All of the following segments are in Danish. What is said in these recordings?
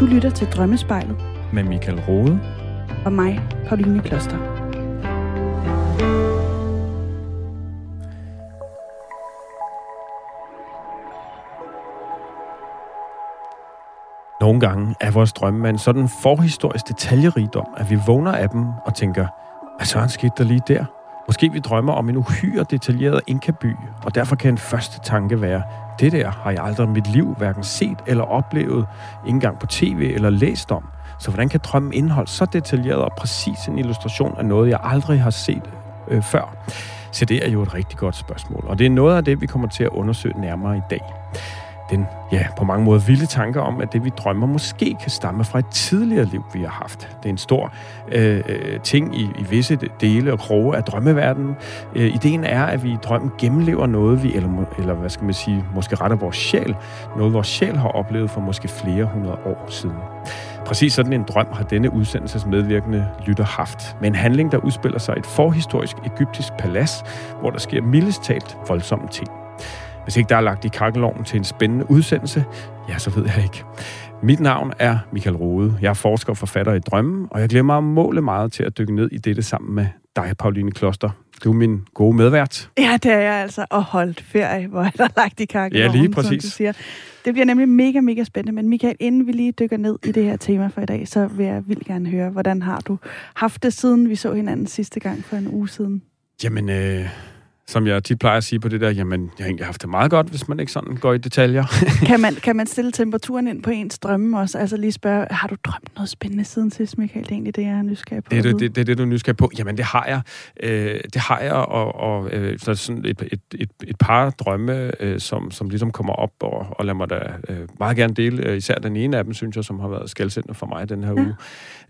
Du lytter til Drømmespejlet. Med Michael Rode. Og mig, Pauline Kloster. Nogle gange er vores drømme en sådan forhistorisk detaljerigdom, at vi vågner af dem og tænker, hvad søren skete der lige der? Måske vi drømmer om en uhyre detaljeret inkaby, og derfor kan en første tanke være, det der har jeg aldrig i mit liv hverken set eller oplevet, ikke engang på tv eller læst om. Så hvordan kan drømmen indeholde så detaljeret og præcis en illustration af noget, jeg aldrig har set øh, før? Så det er jo et rigtig godt spørgsmål, og det er noget af det, vi kommer til at undersøge nærmere i dag den, ja, på mange måder vilde tanker om, at det, vi drømmer, måske kan stamme fra et tidligere liv, vi har haft. Det er en stor øh, øh ting i, i visse dele og kroge af drømmeverdenen. Øh, ideen er, at vi i drømmen gennemlever noget, vi, eller, eller hvad skal man sige, måske retter vores sjæl, noget vores sjæl har oplevet for måske flere hundrede år siden. Præcis sådan en drøm har denne udsendelses medvirkende lytter haft. Med en handling, der udspiller sig i et forhistorisk egyptisk palads, hvor der sker mildest talt voldsomme ting. Hvis ikke der er lagt i kakkeloven til en spændende udsendelse, ja, så ved jeg ikke. Mit navn er Michael Rode. Jeg er forsker og forfatter i Drømmen, og jeg glemmer at måle meget til at dykke ned i dette sammen med dig, Pauline Kloster. Du er min gode medvært. Ja, det er jeg altså. Og holdt ferie, hvor jeg har lagt i kakkeloven, ja, lige præcis. som du siger. Det bliver nemlig mega, mega spændende. Men Michael, inden vi lige dykker ned i det her tema for i dag, så vil jeg vildt gerne høre, hvordan har du haft det, siden vi så hinanden sidste gang for en uge siden? Jamen, øh, som jeg tit plejer at sige på det der, jamen, jeg har egentlig haft det meget godt, hvis man ikke sådan går i detaljer. kan, man, kan man stille temperaturen ind på ens drømme også? Altså lige spørge, har du drømt noget spændende siden sidst, Michael? Det er egentlig det, jeg er nysgerrig på. Det er det, det, det, det du er nysgerrig på. Jamen, det har jeg. Øh, det har jeg, og, og øh, så sådan et, et, et, et par drømme, øh, som, som ligesom kommer op, og, og lad mig da øh, meget gerne dele. Øh, især den ene af dem, synes jeg, som har været skældsættende for mig den her ja. uge.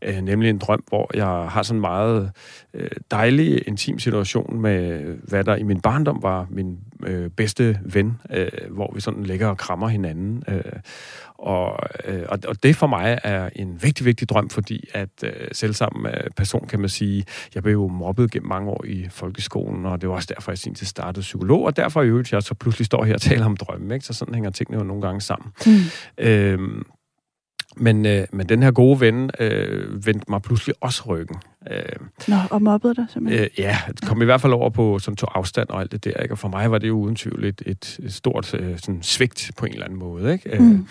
Øh, nemlig en drøm, hvor jeg har sådan en meget øh, dejlig, intim situation med, hvad der i min barndom var min øh, bedste ven, øh, hvor vi sådan ligger og krammer hinanden. Øh, og, øh, og det for mig er en vigtig, vigtig drøm, fordi at øh, selvsamme øh, person, kan man sige, jeg blev jo mobbet gennem mange år i folkeskolen, og det var også derfor, jeg sin til startede psykolog, og derfor jo, jeg så pludselig står her og taler om drømme, ikke? så sådan hænger tingene jo nogle gange sammen. Mm. Øh, men, øh, men den her gode ven øh, vendte mig pludselig også ryggen. Øh, Nå, og mobbede dig simpelthen? Øh, ja, kom i hvert fald over på sådan tog afstand og alt det der. Ikke? Og for mig var det jo uden tvivl et, et stort øh, sådan svigt på en eller anden måde. Ikke? Mm.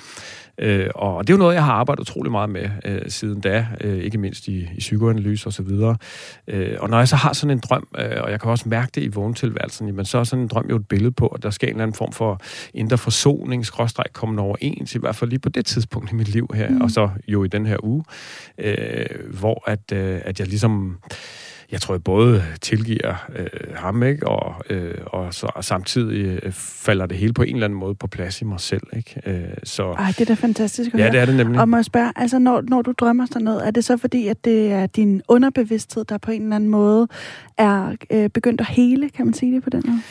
Øh, Øh, og det er jo noget, jeg har arbejdet utrolig meget med øh, siden da, øh, ikke mindst i, i psykoanalyse og så videre. Øh, og når jeg så har sådan en drøm, øh, og jeg kan også mærke det i vågentilværelsen, jamen så er sådan en drøm jo et billede på, at der skal en eller anden form for indre forsoning, skråstreg, kommende overens, i hvert fald lige på det tidspunkt i mit liv her, mm. og så jo i den her uge, øh, hvor at, øh, at jeg ligesom jeg tror, jeg både tilgiver øh, ham, ikke? Og, øh, og, så, og samtidig øh, falder det hele på en eller anden måde på plads i mig selv. Ikke? Øh, så, Ej, det er da fantastisk at Ja, høre. det er det nemlig. Og må jeg spørge, altså når, når du drømmer sådan noget, er det så fordi, at det er din underbevidsthed, der på en eller anden måde er øh, begyndt at hele, kan man sige det på den måde?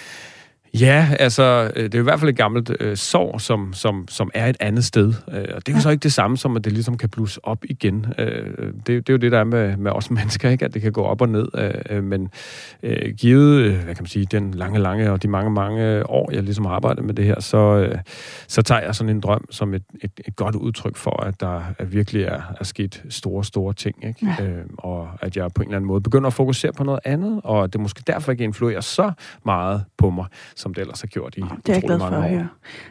Ja, altså, øh, det er i hvert fald et gammelt øh, sår, som, som, som er et andet sted. Øh, og det er jo så ikke det samme som, at det ligesom kan blusse op igen. Øh, det, det er jo det, der er med, med os mennesker, ikke? at det kan gå op og ned. Øh, øh men øh, givet, øh, hvad kan man sige, den lange, lange og de mange, mange år, jeg ligesom har arbejdet med det her, så, øh, så tager jeg sådan en drøm som et, et, et godt udtryk for, at der virkelig er, er sket store, store ting. Ikke? Ja. Øh, og at jeg på en eller anden måde begynder at fokusere på noget andet, og det måske derfor ikke influerer så meget på mig som det ellers har gjort i Det er jeg glad for at høre.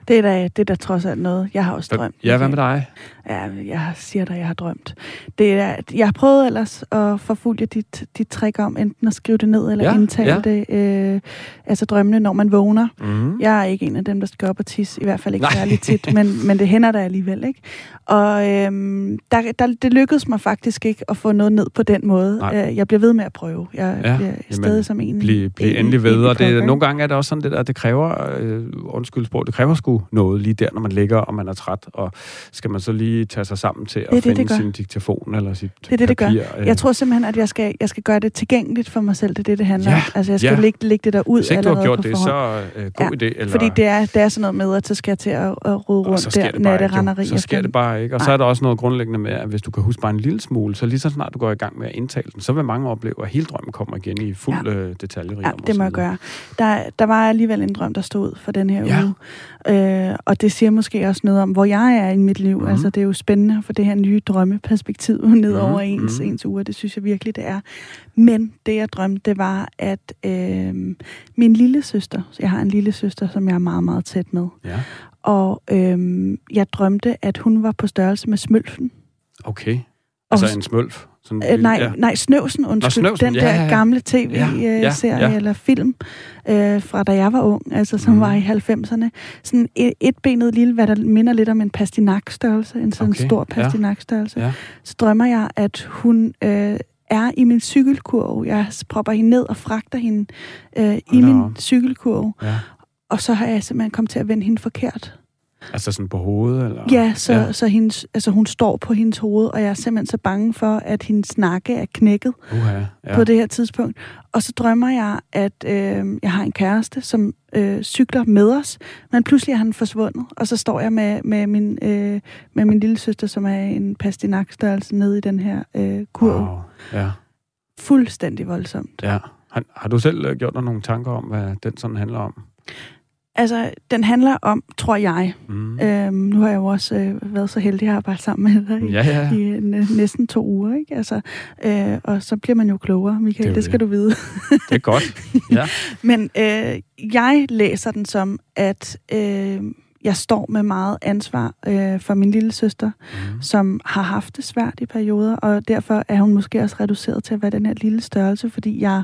Det er, da, det er da trods alt noget, jeg har også drømt. Ja, hvad med dig? Ja, jeg siger dig, jeg har drømt. Det er, jeg har prøvet ellers at forfulge dit, dit trick om enten at skrive det ned eller ja, indtale ja. det. Øh, altså drømmene, når man vågner. Mm. Jeg er ikke en af dem, der skal op og tisse, i hvert fald ikke Nej. særlig tit, men, men det hænder der alligevel. Ikke? Og øhm, der, der, det lykkedes mig faktisk ikke at få noget ned på den måde. Nej. Øh, jeg bliver ved med at prøve. Jeg ja, bliver stadig som en... Bliv, bliv endelig ved. Og det, nogle gange er det også sådan, det, der, det kræver, øh, undskyld sprog, det kræver sgu noget lige der, når man ligger, og man er træt. Og skal man så lige tage sig sammen til at det, finde det, det sin diktafon eller sit Det er det, det gør. Øh. Jeg tror simpelthen, at jeg skal, jeg skal gøre det tilgængeligt for mig selv. Det er det, det handler ja, om. Altså, jeg skal ja. lægge, lægge det der ud Hvis ikke du har gjort det, så øh, god ja, idé. Eller... Fordi det er, det er sådan noget med, at så skal jeg til at, at rode rundt der, natte renderi. Så sker det bare ikke? Og så er der også noget grundlæggende med, at hvis du kan huske bare en lille smule, så lige så snart du går i gang med at indtale den, så vil mange opleve, at hele drømmen kommer igen i fuld ja. øh, detaljerigdom. Ja, det må jeg gøre. Der, der var alligevel en drøm, der stod for den her ja. uge. Øh, og det siger måske også noget om, hvor jeg er i mit liv. Mm. Altså, det er jo spændende for det her nye drømmeperspektiv ned mm. over ens, mm. ens uger. Det synes jeg virkelig, det er. Men det, jeg drømte, det var, at øh, min lille søster, jeg har en lille søster, som jeg er meget, meget tæt med. Ja. Og øh, jeg drømte, at hun var på størrelse med smølfen. Okay. Altså og, en smølf? Sådan, øh, nej, ja. nej, Snøvsen, undskyld. Nå, snøvsen. Den ja, der ja, ja. gamle tv-serie ja, ja, eller film øh, fra da jeg var ung, altså som mm. var i 90'erne. Sådan et, etbenet lille, hvad der minder lidt om en pastinakstørrelse, en sådan okay. stor pastinakstørrelse. Ja. Ja. Så drømmer jeg, at hun øh, er i min cykelkurv. Jeg propper hende ned og fragter hende øh, i min cykelkurv. Ja. Og så har jeg simpelthen kommet til at vende hende forkert. Altså sådan på hovedet? Eller? Ja, så, ja. så hendes, altså hun står på hendes hoved, og jeg er simpelthen så bange for, at hendes nakke er knækket uh-huh, ja. på det her tidspunkt. Og så drømmer jeg, at øh, jeg har en kæreste, som øh, cykler med os, men pludselig er han forsvundet, og så står jeg med, med, min, øh, med min lille søster, som er en pastinakstørrelse nede i den her øh, kurv. Wow. Ja. Fuldstændig voldsomt. Ja. Har, har du selv øh, gjort dig nogle tanker om, hvad den sådan handler om? Altså, den handler om, tror jeg, mm. øhm, nu har jeg jo også øh, været så heldig at arbejde sammen med dig i, ja, ja. i øh, næsten to uger, ikke? Altså, øh, og så bliver man jo klogere, Michael, det, det skal det. du vide. det er godt, ja. Men øh, jeg læser den som, at øh, jeg står med meget ansvar øh, for min lille søster, mm. som har haft det svært i perioder, og derfor er hun måske også reduceret til at være den her lille størrelse, fordi jeg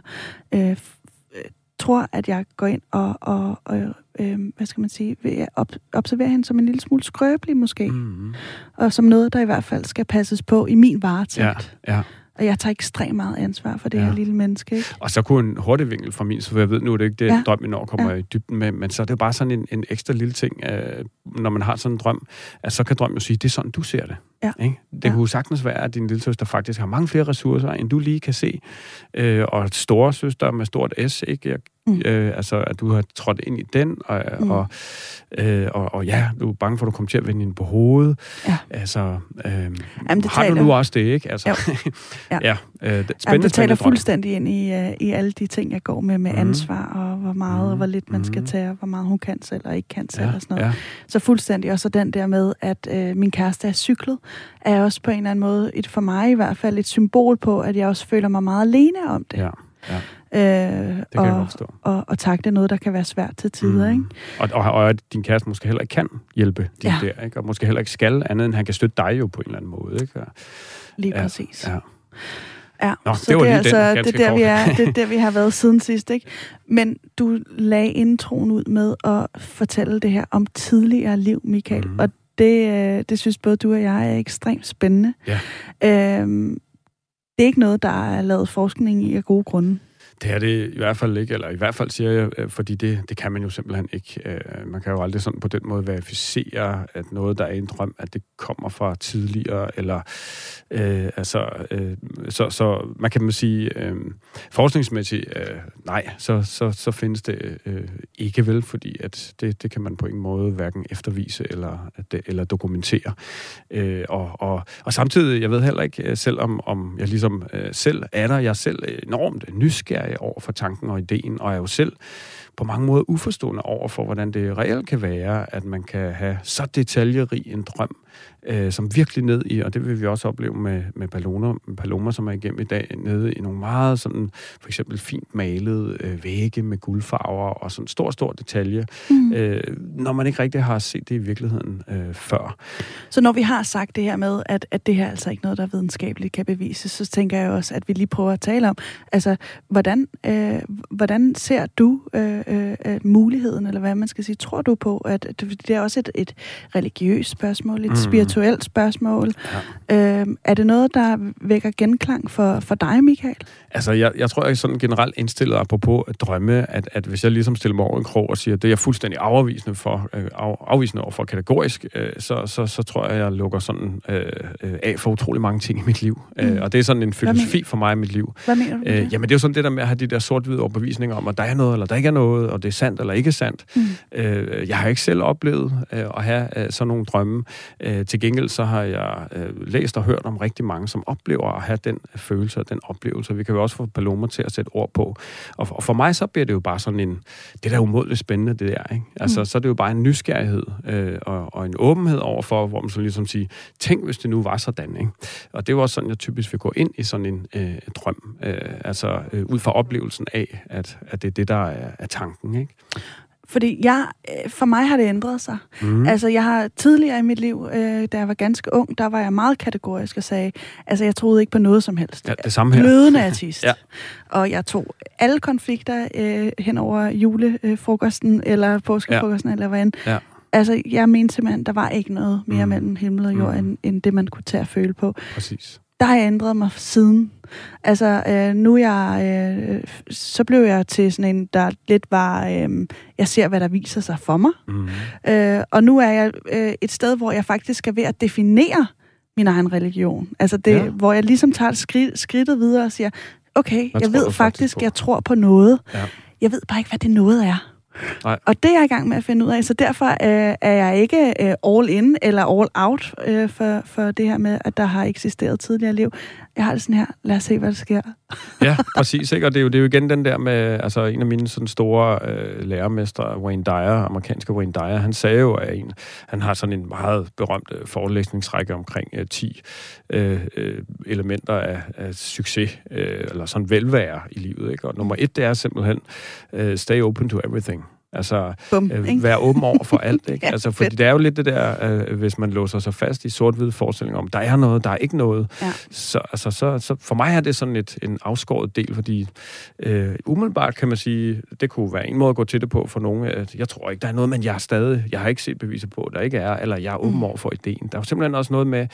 øh, tror, at jeg går ind og, og, og øh, hvad skal man sige, vil op, observere hende som en lille smule skrøbelig måske. Mm. Og som noget, der i hvert fald skal passes på i min varetægt. Ja, ja. Og jeg tager ekstremt meget ansvar for det ja. her lille menneske. Ikke? Og så kunne en hurtig vinkel fra min, så jeg ved nu, det er ikke det, ja. drømmen når kommer ja. i dybden med, men så er det jo bare sådan en, en ekstra lille ting, øh, når man har sådan en drøm, at så kan drømmen jo sige, det er sådan, du ser det. Ja. Ikke? Det ja. kunne sagtens være, at din lille søster faktisk har mange flere ressourcer, end du lige kan se. Øh, og store søster med stort S, ikke? Jeg Mm. Øh, altså, at du har trådt ind i den, og, mm. og, øh, og, og ja, du er bange for, at du kommer til at vende ind på hovedet. Ja. Altså, øh, Jamen, det har taler... du nu også det, ikke? Altså, ja. ja øh, spændende, Jamen, det taler fuldstændig ind i, uh, i alle de ting, jeg går med, med mm. ansvar, og hvor meget mm. og hvor lidt man skal mm. tage, og hvor meget hun kan selv og ikke kan selv, ja. og sådan noget. Ja. Så fuldstændig. Og så den der med, at øh, min kæreste er cyklet, er også på en eller anden måde, et, for mig i hvert fald, et symbol på, at jeg også føler mig meget alene om det. Ja. Ja. Øh, det kan og, jeg forstå. Og, og takle noget, der kan være svært til tider. Mm. Ikke? Og, og, og at din kæreste måske heller ikke kan hjælpe din ja. der, ikke? og måske heller ikke skal, andet end han kan støtte dig jo på en eller anden måde. Ikke? Og, lige ja, præcis. Ja. Ja, Nå, så det, var det, er, altså, det, er der, vi er, det er der, vi har været siden sidst. Ikke? Men du lagde introen ud med at fortælle det her om tidligere liv, Michael. Mm. Og det, øh, det synes både du og jeg er ekstremt spændende. Ja. Øhm, det er ikke noget, der er lavet forskning i af gode grunde. Det er det i hvert fald ikke, eller i hvert fald siger jeg, øh, fordi det, det kan man jo simpelthen ikke. Øh, man kan jo aldrig sådan på den måde verificere, at noget, der er en drøm, at det kommer fra tidligere, eller øh, altså, øh, så, så man kan man sige, øh, forskningsmæssigt, øh, nej, så, så, så findes det øh, ikke vel, fordi at det, det kan man på ingen måde hverken eftervise eller, at, eller dokumentere. Øh, og, og, og samtidig, jeg ved heller ikke, øh, selvom om jeg ligesom øh, selv er der, jeg er selv enormt nysgerrig over for tanken og ideen, og er jo selv på mange måder uforstående over for, hvordan det reelt kan være, at man kan have så detaljerig en drøm, øh, som virkelig ned i, og det vil vi også opleve med, med Paloma, Paloma, som er igennem i dag, nede i nogle meget sådan, for eksempel fint malede øh, vægge med guldfarver og sådan stor, stor detalje, mm. øh, når man ikke rigtig har set det i virkeligheden øh, før. Så når vi har sagt det her med, at, at det her er altså ikke noget, der videnskabeligt kan bevises, så tænker jeg også, at vi lige prøver at tale om, altså, hvordan, øh, hvordan ser du øh, øh, muligheden, eller hvad man skal sige, tror du på, at, at det er også et, et religiøst spørgsmål, et mm. Spirituelt spørgsmål. Ja. Øh, er det noget, der vækker genklang for, for dig, Michael? Altså, jeg, jeg tror, jeg er sådan generelt indstillet apropos at drømme, at, at hvis jeg ligesom stiller mig over en krog og siger, at det er jeg fuldstændig afvisende for, øh, af, afvisende over for kategorisk, øh, så, så, så tror jeg, jeg lukker sådan øh, øh, af for utrolig mange ting i mit liv. Mm. Øh, og det er sådan en filosofi for mig i mit liv. Hvad mener du? Øh, jamen, det er jo sådan det der med at have de der sort-hvide overbevisninger om, at der er noget, eller der ikke er noget, og det er sandt eller ikke sandt. Mm. Øh, jeg har ikke selv oplevet øh, at have øh, sådan nogle drømme. Øh, Øh, til gengæld så har jeg øh, læst og hørt om rigtig mange, som oplever at have den følelse og den oplevelse. Vi kan jo også få Paloma til at sætte ord på. Og for, og for mig så bliver det jo bare sådan en, det der er umådeligt spændende, det der. Ikke? Altså, mm. så er det jo bare en nysgerrighed øh, og, og en åbenhed overfor, hvor man så ligesom siger, tænk hvis det nu var sådan. Ikke? Og det var også sådan, jeg typisk vil gå ind i sådan en øh, drøm. Øh, altså øh, ud fra oplevelsen af, at, at det er det, der er, er tanken. Ikke? Fordi jeg, øh, for mig har det ændret sig. Mm. Altså, jeg har tidligere i mit liv, øh, da jeg var ganske ung, der var jeg meget kategorisk og sagde, altså, jeg troede ikke på noget som helst. Ja, det samme her. Glødende artist. ja. Og jeg tog alle konflikter øh, hen over julefrokosten, eller påskefrokosten, ja. eller hvad end. Ja. Altså, jeg mente simpelthen, der var ikke noget mere mm. mellem himmel og jord, mm. end, end det, man kunne tage at føle på. Præcis der har jeg ændret mig siden. Altså, øh, nu jeg, øh, så blev jeg til sådan en, der lidt var, øh, jeg ser, hvad der viser sig for mig. Mm. Øh, og nu er jeg øh, et sted, hvor jeg faktisk skal ved at definere min egen religion. Altså, det, ja. hvor jeg ligesom tager skridt, skridtet videre og siger, okay, hvad jeg ved faktisk, faktisk jeg tror på noget. Ja. Jeg ved bare ikke, hvad det noget er. Nej. Og det er jeg i gang med at finde ud af, så derfor øh, er jeg ikke øh, all in eller all out øh, for, for det her med, at der har eksisteret tidligere liv. Jeg har det sådan her, lad os se, hvad der sker. ja, præcis. Ikke? Og det er, jo, det er jo igen den der med, altså en af mine sådan store øh, lærermestre, Wayne Dyer, amerikanske Wayne Dyer, han sagde jo, at en, han har sådan en meget berømt øh, forelæsningsrække omkring øh, 10 øh, øh, elementer af, af succes, øh, eller sådan velvære i livet. Ikke? Og nummer et, det er simpelthen, øh, stay open to everything. Altså, Bum, øh, være åben over for alt. Ikke? ja, altså, fordi fedt. det er jo lidt det der, øh, hvis man låser sig fast i sort-hvid forestilling om, der er noget, der er ikke noget. Ja. Så, altså, så, så for mig er det sådan et, en afskåret del, fordi øh, umiddelbart kan man sige, det kunne være en måde at gå til det på for nogle, at jeg tror ikke, der er noget, men jeg er stadig, jeg har ikke set beviser på, der ikke er, eller jeg er åben mm. over for ideen. Der er jo simpelthen også noget med,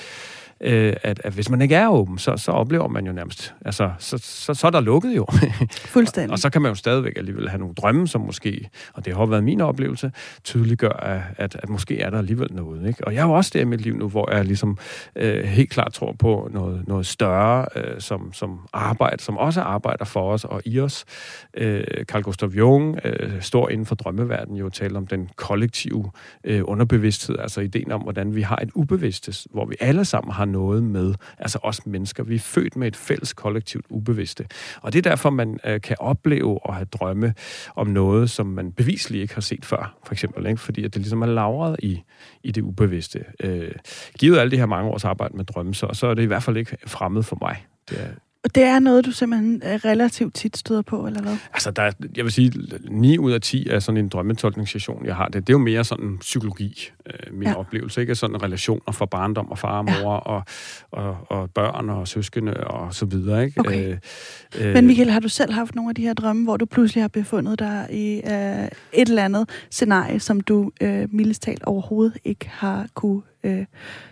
øh, at, at hvis man ikke er åben, så, så oplever man jo nærmest, altså, så, så, så er der lukket jo. Fuldstændig. og, og så kan man jo stadigvæk alligevel have nogle drømme, som måske, og det har været min oplevelse, tydeliggør, at, at, at måske er der alligevel noget. Ikke? Og jeg er jo også der i mit liv nu, hvor jeg ligesom øh, helt klart tror på noget, noget større, øh, som, som arbejde, som også arbejder for os og i os. Øh, Carl Gustav Jung øh, står inden for drømmeverdenen jo og taler om den kollektive øh, underbevidsthed, altså ideen om, hvordan vi har et ubevidste, hvor vi alle sammen har noget med, altså os mennesker. Vi er født med et fælles kollektivt ubevidste. Og det er derfor, man øh, kan opleve og have drømme om noget, som man bevisligt ikke har set før, for eksempel. Ikke? Fordi at det ligesom er lavret i, i det ubevidste. Øh, givet alle de her mange års arbejde med drømme, så, så er det i hvert fald ikke fremmed for mig. Det er, og det er noget, du simpelthen øh, relativt tit støder på, eller hvad? Altså, der, jeg vil sige, 9 ud af 10 er sådan en drømmetolkningssession, jeg har. Det, det er jo mere sådan psykologi, øh, min ja. oplevelse. Ikke sådan relationer for barndom og far og mor ja. og, og, og børn og søskende og så videre. Ikke? Okay. Øh, øh, Men Michael, har du selv haft nogle af de her drømme, hvor du pludselig har befundet dig i øh, et eller andet scenarie, som du øh, mildest talt overhovedet ikke har kunne øh,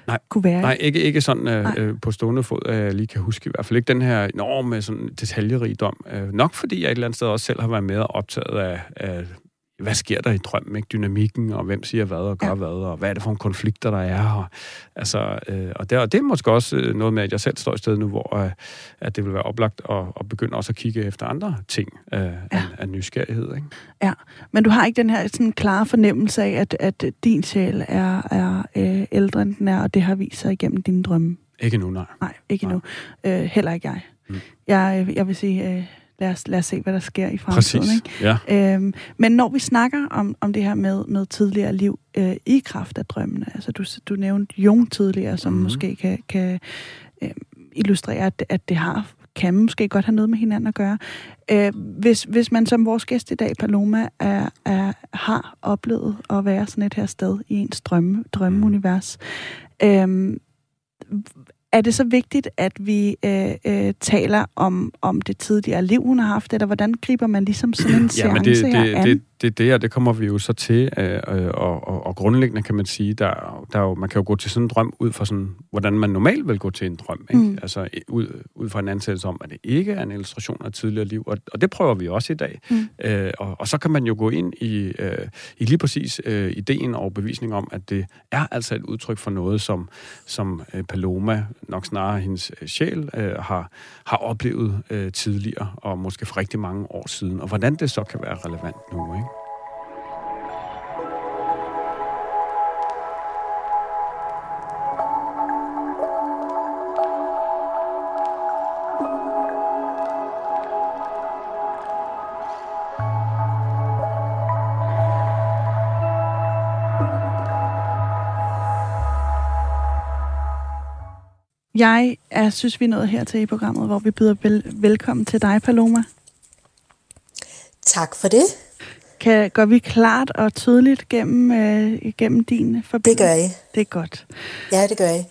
nej, kunne være Nej, ikke, ikke sådan øh, nej. Øh, på stående fod, at jeg lige kan huske i hvert fald ikke den her enorme sådan, detaljerigdom. Øh, nok fordi jeg et eller andet sted også selv har været med og optaget af, af hvad sker der i drømmen, ikke? dynamikken, og hvem siger hvad og gør ja. hvad, og hvad er det for nogle konflikter, der er. Og, altså, øh, og, det, og det er måske også øh, noget med, at jeg selv står i stedet nu, hvor øh, at det vil være oplagt at, at begynde også at kigge efter andre ting øh, ja. af, af nysgerrighed. Ikke? Ja, men du har ikke den her sådan klare fornemmelse af, at, at din sjæl er, er øh, ældre end den er, og det har vist sig igennem dine drømme? Ikke nu, nej. Nej, ikke nej. nu. Øh, heller ikke jeg. Mm. Jeg, øh, jeg vil sige... Øh, lad os, lad os se, hvad der sker i fremtiden. Præcis, ikke? Ja. Øhm, men når vi snakker om, om det her med, med tidligere liv øh, i kraft af drømmene, altså du, du nævnte Jung tidligere, som mm-hmm. måske kan, kan øh, illustrere, at, at det har kan måske godt have noget med hinanden at gøre. Øh, hvis, hvis man som vores gæst i dag, Paloma, er, er, har oplevet at være sådan et her sted i ens drømme, drømmeunivers, øh, er det så vigtigt, at vi øh, øh, taler om, om det tidligere liv, hun har haft, eller hvordan griber man ligesom sådan en seance ja, men det, det, her an? Det, det, det, og det kommer vi jo så til, øh, og, og, og grundlæggende kan man sige, der, der jo, man kan jo gå til sådan en drøm ud fra sådan, hvordan man normalt vil gå til en drøm. Ikke? Mm. Altså ud, ud fra en ansættelse om, at det ikke er en illustration af tidligere liv, og, og det prøver vi også i dag. Mm. Øh, og, og så kan man jo gå ind i, øh, i lige præcis øh, ideen og bevisning om, at det er altså et udtryk for noget, som, som øh, Paloma, nok snarere hendes øh, sjæl, øh, har, har oplevet øh, tidligere, og måske for rigtig mange år siden, og hvordan det så kan være relevant nu. Ikke? Jeg er, synes, vi er nået hertil i programmet, hvor vi byder vel, velkommen til dig, Paloma. Tak for det. Kan, går vi klart og tydeligt gennem, øh, gennem din forbindelse? Det gør I. Det er godt. Ja, det gør I.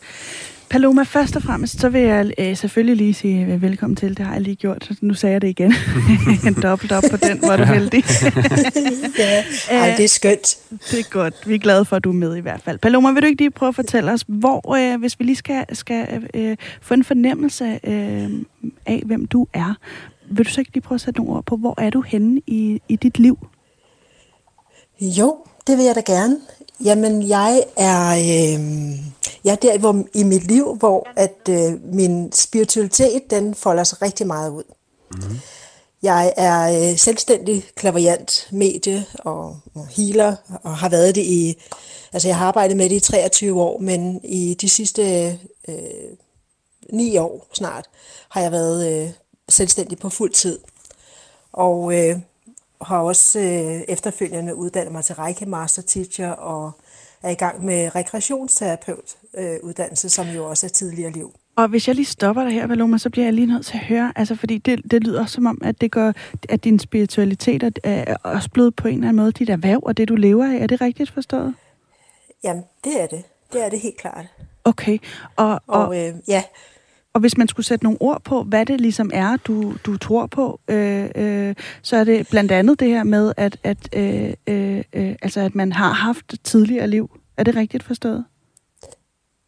Paloma, først og fremmest, så vil jeg øh, selvfølgelig lige sige øh, velkommen til. Det har jeg lige gjort. Nu sagde jeg det igen. en dobbelt op på den, hvor du heldig. ja, Ej, det er skønt. Det er godt. Vi er glade for, at du er med i hvert fald. Paloma, vil du ikke lige prøve at fortælle os, hvor, øh, hvis vi lige skal, skal øh, få en fornemmelse øh, af, hvem du er, vil du så ikke lige prøve at sætte nogle ord på, hvor er du henne i, i dit liv? Jo, det vil jeg da gerne. Jamen, jeg er, øh, jeg er der hvor, i mit liv, hvor at øh, min spiritualitet, den folder sig rigtig meget ud. Mm-hmm. Jeg er øh, selvstændig klaverjant, medie og, og healer, og har været det i, altså jeg har arbejdet med det i 23 år, men i de sidste øh, 9 år snart, har jeg været øh, selvstændig på fuld tid. Og øh, har også øh, efterfølgende uddannet mig til Reiki Master Teacher og er i gang med rekreationsterapeut øh, som jo også er tidligere liv. Og hvis jeg lige stopper dig her, Paloma, så bliver jeg lige nødt til at høre, altså fordi det, det lyder som om, at det gør, at din spiritualitet er, er også blevet på en eller anden måde dit erhverv og det, du lever af. Er det rigtigt forstået? Jamen, det er det. Det er det helt klart. Okay. Og, og, og øh, ja, og hvis man skulle sætte nogle ord på, hvad det ligesom er, du, du tror på, øh, øh, så er det blandt andet det her med, at, at, øh, øh, øh altså at man har haft tidligere liv. Er det rigtigt forstået?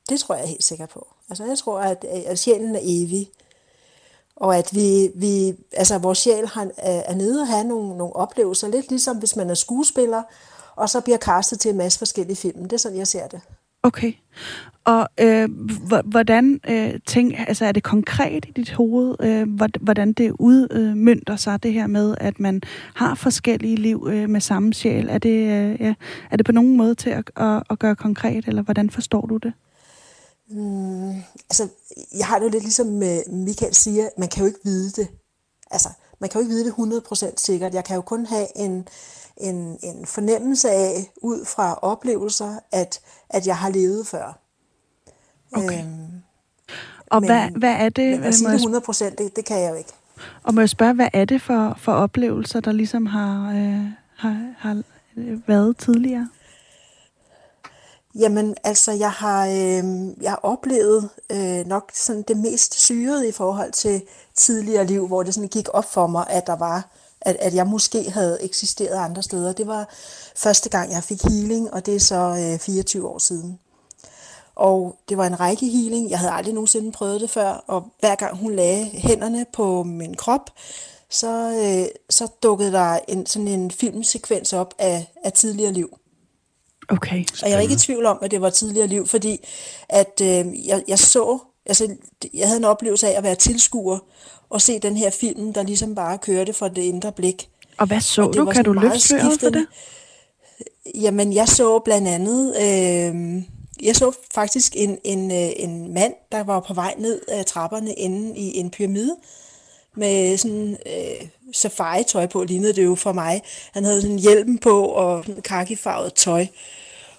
Det tror jeg er helt sikker på. Altså jeg tror, at, at sjælen er evig. Og at vi, vi altså vores sjæl har, er nede og have nogle, nogle oplevelser, lidt ligesom hvis man er skuespiller, og så bliver castet til en masse forskellige film. Det er sådan, jeg ser det. Okay. Og øh, hvordan øh, tænk, altså er det konkret i dit hoved, øh, hvordan det udmyndter sig, det her med, at man har forskellige liv øh, med samme sjæl? Er det, øh, ja, er det på nogen måde til at, at, at gøre konkret, eller hvordan forstår du det? Mm, altså, jeg har det jo lidt ligesom øh, Michael siger, man kan jo ikke vide det. Altså, man kan jo ikke vide det 100% sikkert. Jeg kan jo kun have en, en, en fornemmelse af, ud fra oplevelser, at, at jeg har levet før. Okay. Øhm, og men, hvad, hvad er det? Men at sige det 100 procent, det, det kan jeg jo ikke. Og må jeg spørge, hvad er det for, for oplevelser, der ligesom har, øh, har, har været tidligere? Jamen, altså, jeg har, øh, jeg har oplevet øh, nok sådan det mest syrede i forhold til tidligere liv, hvor det sådan gik op for mig, at der var, at, at jeg måske havde eksisteret andre steder. Det var første gang, jeg fik healing, og det er så øh, 24 år siden. Og det var en række healing. Jeg havde aldrig nogensinde prøvet det før, og hver gang hun lagde hænderne på min krop, så, øh, så dukkede der en, sådan en filmsekvens op af, af tidligere liv. Okay. Og jeg er ikke i tvivl om, at det var tidligere liv, fordi at øh, jeg, jeg så, altså jeg havde en oplevelse af at være tilskuer og se den her film, der ligesom bare kørte for det indre blik. Og hvad så og du? Kan du løfte for det? Jamen, jeg så blandt andet... Øh, jeg så faktisk en, en, øh, en mand, der var på vej ned ad trapperne inde i en pyramide, med sådan øh, safari-tøj på, lignede det jo for mig. Han havde sådan hjelm på og kakifarvet tøj.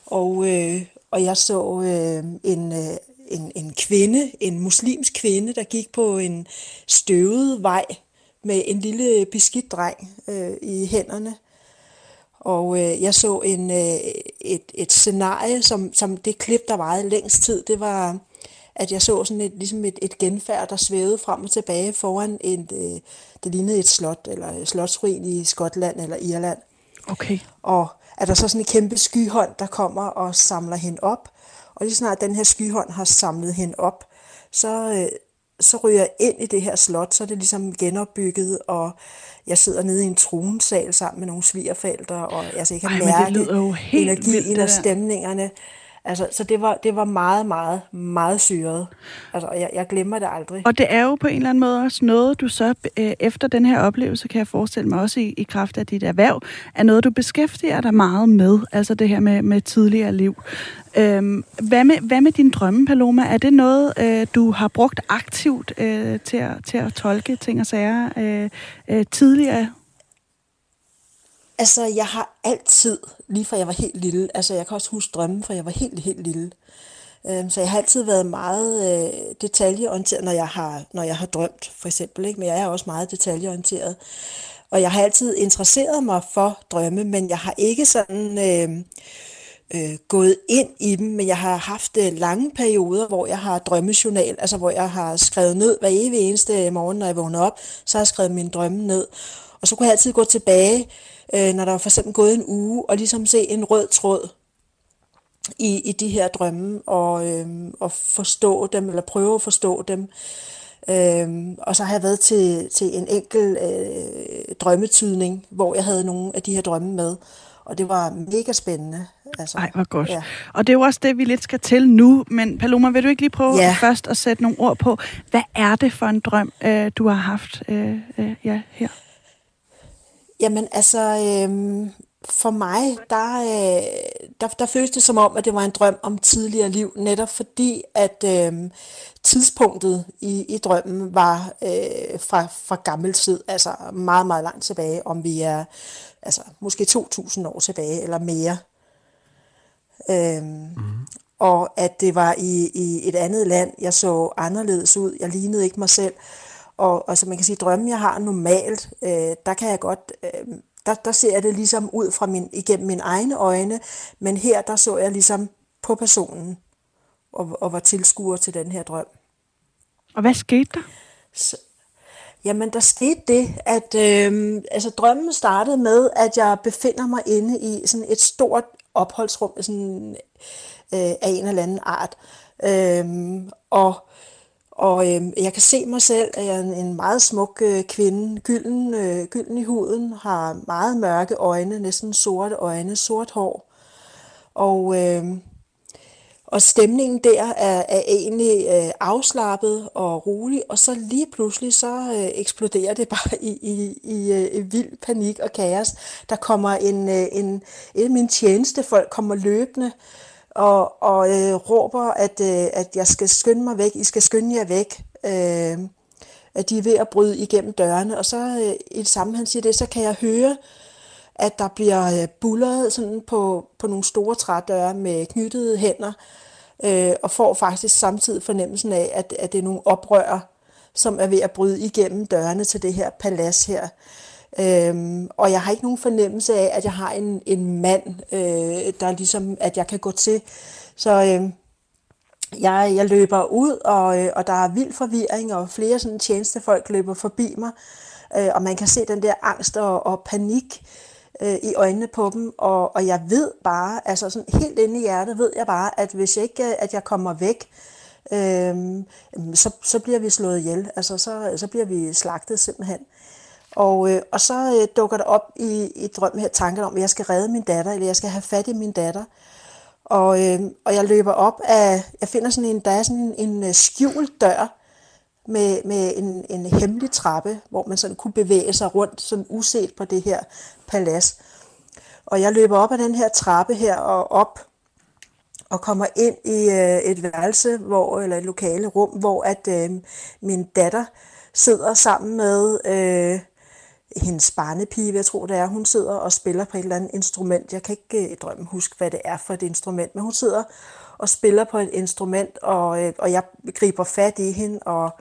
Og, øh, og jeg så øh, en, øh, en, en kvinde, en muslimsk kvinde, der gik på en støvet vej med en lille beskidt dreng øh, i hænderne. Og øh, jeg så en, øh, et, et scenarie, som, som det klip, der varede længst tid, det var, at jeg så sådan et, ligesom et, et genfærd, der svævede frem og tilbage foran et, øh, det lignede et slot, eller slotsruin i Skotland eller Irland. Okay. Og at der så sådan en kæmpe skyhånd, der kommer og samler hende op. Og lige snart den her skyhånd har samlet hende op, så, øh, så ryger jeg ind i det her slot, så er det ligesom genopbygget, og jeg sidder nede i en tronsal sammen med nogle svigerforældre, og altså, jeg kan Ej, mærke energien og stemningerne. Altså, så det var, det var meget, meget, meget syret. Altså, jeg, jeg glemmer det aldrig. Og det er jo på en eller anden måde også noget, du så øh, efter den her oplevelse, kan jeg forestille mig også i, i kraft af dit erhverv, er noget, du beskæftiger dig meget med. Altså det her med, med tidligere liv. Øhm, hvad, med, hvad med din drømme, Paloma? Er det noget, øh, du har brugt aktivt øh, til, at, til at tolke ting og sager øh, øh, tidligere? Altså, jeg har altid, lige fra jeg var helt lille, altså jeg kan også huske drømme, fra jeg var helt, helt lille, Øh, så jeg har altid været meget øh, detaljeorienteret, når jeg har, når jeg har drømt, for eksempel. Ikke? Men jeg er også meget detaljeorienteret. Og jeg har altid interesseret mig for drømme, men jeg har ikke sådan... Øh, øh, gået ind i dem, men jeg har haft øh, lange perioder, hvor jeg har drømmejournal, altså hvor jeg har skrevet ned hver evig eneste morgen, når jeg vågner op, så har jeg skrevet mine drømme ned. Og så kunne jeg altid gå tilbage, øh, når der var for eksempel gået en uge, og ligesom se en rød tråd i, i de her drømme, og, øh, og forstå dem, eller prøve at forstå dem. Øhm, og så har jeg været til, til en enkel øh, drømmetydning, hvor jeg havde nogle af de her drømme med. Og det var mega spændende. Altså, Ej, hvor godt. Ja. Og det er jo også det, vi lidt skal til nu. Men Paloma, vil du ikke lige prøve ja. først at sætte nogle ord på, hvad er det for en drøm, øh, du har haft øh, øh, ja, her? Jamen altså, øh, for mig, der, øh, der, der føltes det som om, at det var en drøm om tidligere liv, netop fordi, at øh, tidspunktet i, i drømmen var øh, fra, fra gammel tid, altså meget, meget langt tilbage, om vi er altså måske 2.000 år tilbage eller mere. Øhm, mm. Og at det var i, i et andet land, jeg så anderledes ud, jeg lignede ikke mig selv. Og, og så man kan sige, drømmen jeg har normalt, øh, der kan jeg godt, øh, der, der ser jeg det ligesom ud fra min, igennem mine egne øjne, men her der så jeg ligesom på personen, og, og var tilskuer til den her drøm. Og hvad skete der? Så, Jamen, der skete det, at øh, altså, drømmen startede med, at jeg befinder mig inde i sådan et stort opholdsrum sådan, øh, af en eller anden art. Øh, og og øh, jeg kan se mig selv, at jeg er en meget smuk øh, kvinde, gylden, øh, gylden i huden, har meget mørke øjne, næsten sorte øjne, sort hår. Og øh, og stemningen der er, er egentlig øh, afslappet og rolig, og så lige pludselig så øh, eksploderer det bare i, i, i øh, vild panik og kaos. Der kommer en, øh, en, en af mine tjenestefolk kommer løbende og, og øh, råber, at, øh, at jeg skal skynde mig væk, I skal skynde jer væk. Øh, at de er ved at bryde igennem dørene, og så øh, i det samme, han siger det, så kan jeg høre, at der bliver øh, bulleret sådan på, på nogle store trædøre med knyttede hænder, øh, og får faktisk samtidig fornemmelsen af, at, at det er nogle oprør, som er ved at bryde igennem dørene til det her palads her. Øhm, og jeg har ikke nogen fornemmelse af, at jeg har en, en mand, øh, der ligesom, at jeg kan gå til. Så øh, jeg, jeg løber ud, og, øh, og der er vild forvirring, og flere sådan tjenestefolk løber forbi mig. Øh, og man kan se den der angst og, og panik, øh, i øjnene på dem, og, og jeg ved bare, altså sådan helt inde i hjertet ved jeg bare, at hvis ikke øh, at jeg kommer væk, øh, så, så bliver vi slået ihjel, altså så, så bliver vi slagtet simpelthen. Og, øh, og så øh, dukker der op i, i drømmen her tanken om, at jeg skal redde min datter, eller jeg skal have fat i min datter. Og, øh, og jeg løber op af, jeg finder sådan en, der er sådan en, en øh, skjult dør, med, med en, en hemmelig trappe, hvor man sådan kunne bevæge sig rundt sådan uset på det her palads. Og jeg løber op ad den her trappe her og op og kommer ind i øh, et værelse, hvor, eller et lokale rum, hvor at øh, min datter sidder sammen med øh, hendes barnepige, jeg tror det er. Hun sidder og spiller på et eller andet instrument. Jeg kan ikke øh, i drømme huske, hvad det er for et instrument, men hun sidder og spiller på et instrument, og, øh, og jeg griber fat i hende og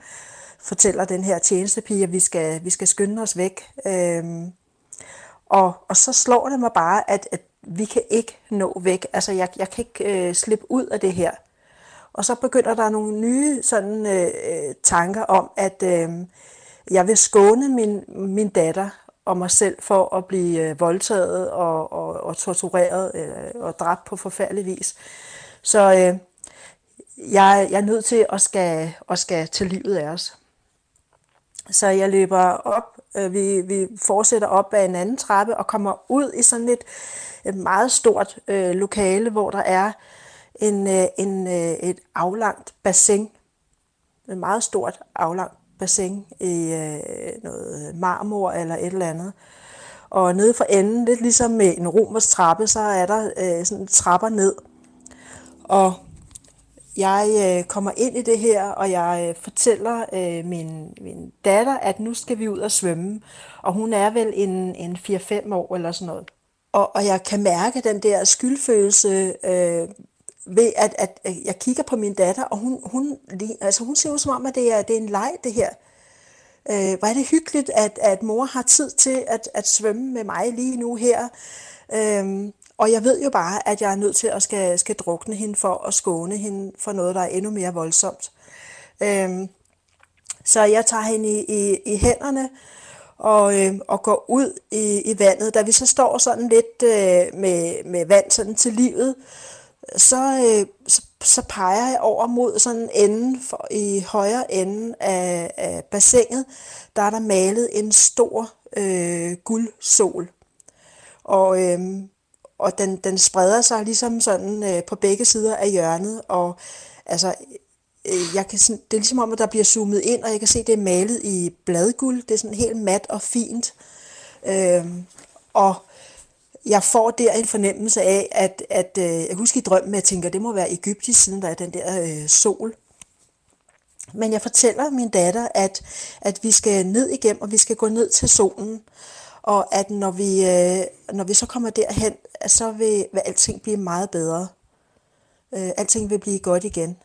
fortæller den her tjenestepige, at vi skal, vi skal skynde os væk. Øhm, og, og så slår det mig bare, at, at vi kan ikke nå væk. Altså, jeg, jeg kan ikke øh, slippe ud af det her. Og så begynder der nogle nye sådan øh, øh tanker om, at øh, jeg vil skåne min, min datter og mig selv for at blive øh, voldtaget og, og, og tortureret øh, og dræbt på forfærdelig vis. Så øh, jeg, jeg er nødt til at skal, at skal til livet af os. Så jeg løber op, øh, vi, vi fortsætter op ad en anden trappe og kommer ud i sådan et, et meget stort øh, lokale, hvor der er en, øh, en, øh, et aflangt bassin. Et meget stort aflangt bassin i øh, noget marmor eller et eller andet. Og nede for enden, lidt ligesom med en romersk trappe, så er der øh, sådan trapper ned. Og jeg øh, kommer ind i det her, og jeg øh, fortæller øh, min, min datter, at nu skal vi ud og svømme. Og hun er vel en, en 4-5 år eller sådan noget. Og, og jeg kan mærke den der skyldfølelse øh, ved at, at, jeg kigger på min datter, og hun, hun, altså hun ser ud som om, at det er, det er en leg, det her. Øh, hvor er det hyggeligt, at, at mor har tid til at, at svømme med mig lige nu her. Øh, og jeg ved jo bare, at jeg er nødt til at skal, skal drukne hende for at skåne hende for noget, der er endnu mere voldsomt. Øh, så jeg tager hende i, i, i hænderne og, øh, og går ud i, i vandet. Da vi så står sådan lidt øh, med, med vand sådan til livet, så, øh, så, så peger jeg over mod sådan enden for, i højre ende af, af bassinet, der er der malet en stor øh, guldsol. Og, øh, og den, den spreder sig ligesom sådan øh, på begge sider af hjørnet, og altså, øh, jeg kan sådan, det er ligesom om, at der bliver zoomet ind, og jeg kan se, at det er malet i bladguld. Det er sådan helt mat og fint. Øh, og jeg får der en fornemmelse af, at, at øh, jeg husker i drømmen, at jeg tænker, at det må være egyptisk, siden der er den der øh, sol. Men jeg fortæller min datter, at, at vi skal ned igennem, og vi skal gå ned til solen. Og at når vi, øh, når vi så kommer derhen, så vil, vil alting blive meget bedre. Øh, alting vil blive godt igen.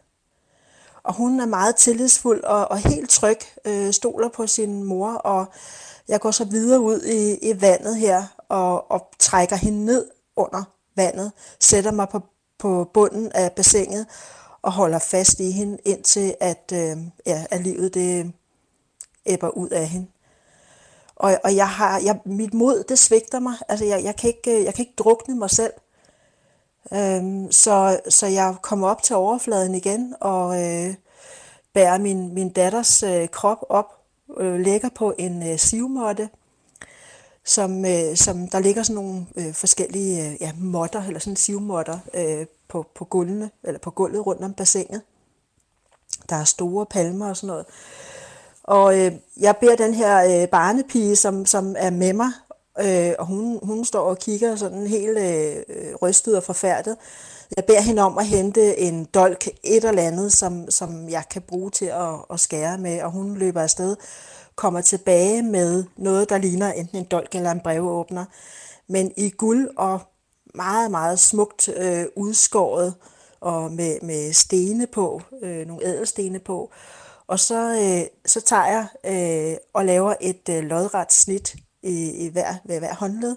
Og hun er meget tillidsfuld og, og helt tryg, øh, stoler på sin mor, og jeg går så videre ud i, i vandet her, og, og trækker hende ned under vandet, sætter mig på, på bunden af bassinet og holder fast i hende, indtil at, øh, ja, at livet det æbber ud af hende. Og, og jeg har, jeg, mit mod, det svigter mig. Altså, jeg, jeg, kan ikke, øh, jeg kan ikke drukne mig selv. Øhm, så, så jeg kommer op til overfladen igen og øh, bærer min, min datters øh, krop op, øh, lægger på en øh, sivmåtte, som, øh, som der ligger sådan nogle øh, forskellige øh, ja, modder, eller sådan sivmotter øh, på, på gulvene, eller på gulvet rundt om bassinet. Der er store palmer og sådan noget. Og øh, jeg beder den her øh, barnepige, som, som er med mig, øh, og hun, hun står og kigger sådan helt øh, rystet og forfærdet. Jeg beder hende om at hente en dolk, et eller andet, som, som jeg kan bruge til at, at skære med, og hun løber afsted kommer tilbage med noget, der ligner enten en dolk eller en brevåbner, men i guld og meget, meget smukt øh, udskåret og med, med stene på, øh, nogle ædelstene på. Og så, øh, så tager jeg øh, og laver et øh, lodret snit i, i hver, ved hver håndled.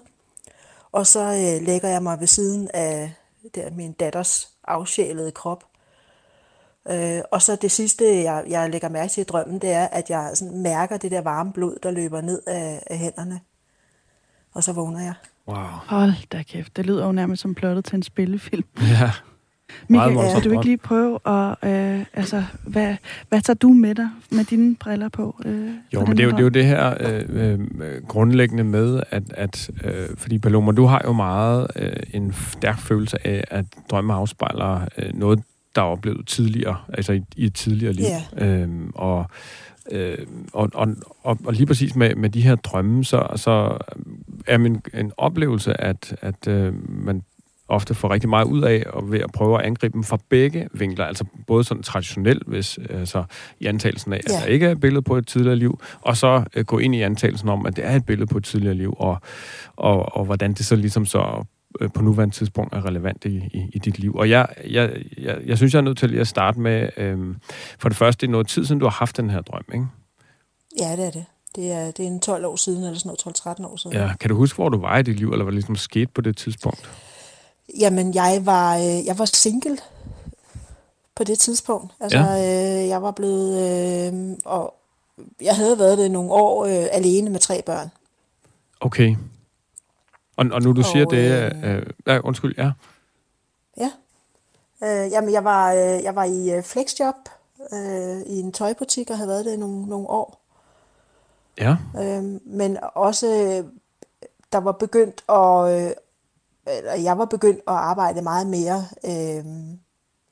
Og så øh, lægger jeg mig ved siden af der, min datters afsjælede krop. Øh, og så det sidste, jeg, jeg lægger mærke til i drømmen, det er, at jeg sådan mærker det der varme blod, der løber ned af, af hænderne. Og så vågner jeg. Wow. Hold da kæft, det lyder jo nærmest som plottet til en spillefilm. Ja. Michael, meget kan du ikke lige prøve at, øh, altså, hvad, hvad tager du med dig med dine briller på? Øh, jo, men det er jo, det er jo det her øh, øh, grundlæggende med, at, at øh, fordi Paloma, du har jo meget øh, en stærk følelse af, at drømme afspejler øh, noget, der er oplevet tidligere, altså i, i et tidligere liv. Yeah. Øhm, og, øh, og, og, og, og lige præcis med, med de her drømme, så, så er min en oplevelse, at, at øh, man ofte får rigtig meget ud af, og ved at prøve at angribe dem fra begge vinkler, altså både sådan traditionelt, hvis altså i antagelsen af, at ja. der ikke er et billede på et tidligere liv, og så øh, gå ind i antagelsen om, at det er et billede på et tidligere liv, og, og, og hvordan det så ligesom så på nuværende tidspunkt er relevant i, i, i dit liv. Og jeg, jeg, jeg, jeg synes, jeg er nødt til at starte med, øh, for det første, det er noget tid siden, du har haft den her drøm, ikke? Ja, det er det. Det er, det er en 12 år siden, eller sådan noget, 12-13 år siden. Ja, kan du huske, hvor du var i dit liv, eller hvad ligesom skete på det tidspunkt? Jamen, jeg var, øh, jeg var single på det tidspunkt. Altså, ja. øh, jeg var blevet... Øh, og jeg havde været det nogle år øh, alene med tre børn. Okay. Og, og nu du og, siger det... Øh, øh, undskyld, ja. Ja. Øh, jamen, jeg var, øh, jeg var i øh, flexjob øh, i en tøjbutik og havde været det i nogle, nogle år. Ja. Øh, men også, der var begyndt at... Øh, eller jeg var begyndt at arbejde meget mere øh,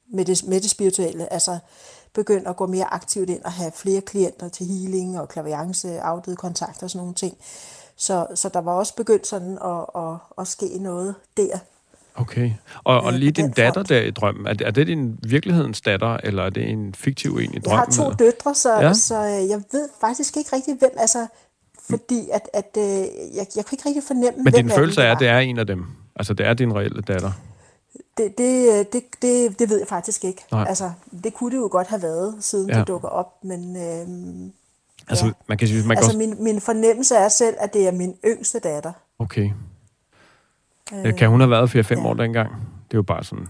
med, det, med det spirituelle. Altså begyndt at gå mere aktivt ind og have flere klienter til healing og klaviance, afdøde kontakter og sådan nogle ting. Så, så der var også begyndt sådan at, at, at ske noget der. Okay. Og, og lige din datter der i drømmen, er det, er det din virkelighedens datter, eller er det en fiktiv en i drømmen? Jeg har to eller? døtre, så, ja. så øh, jeg ved faktisk ikke rigtig, hvem, altså, fordi at, at øh, jeg, jeg kan ikke rigtig fornemme, Men din følelse er, at det er en af dem? Altså, det er din reelle datter? det, det, det, det, det ved jeg faktisk ikke. Nej. Altså, det kunne det jo godt have været, siden ja. det dukker op, men... Øhm, altså, ja. man kan sige, man altså kan min, min fornemmelse er selv, at det er min yngste datter. Okay. Øh, kan hun have været 4-5 ja. år dengang? Det er jo bare sådan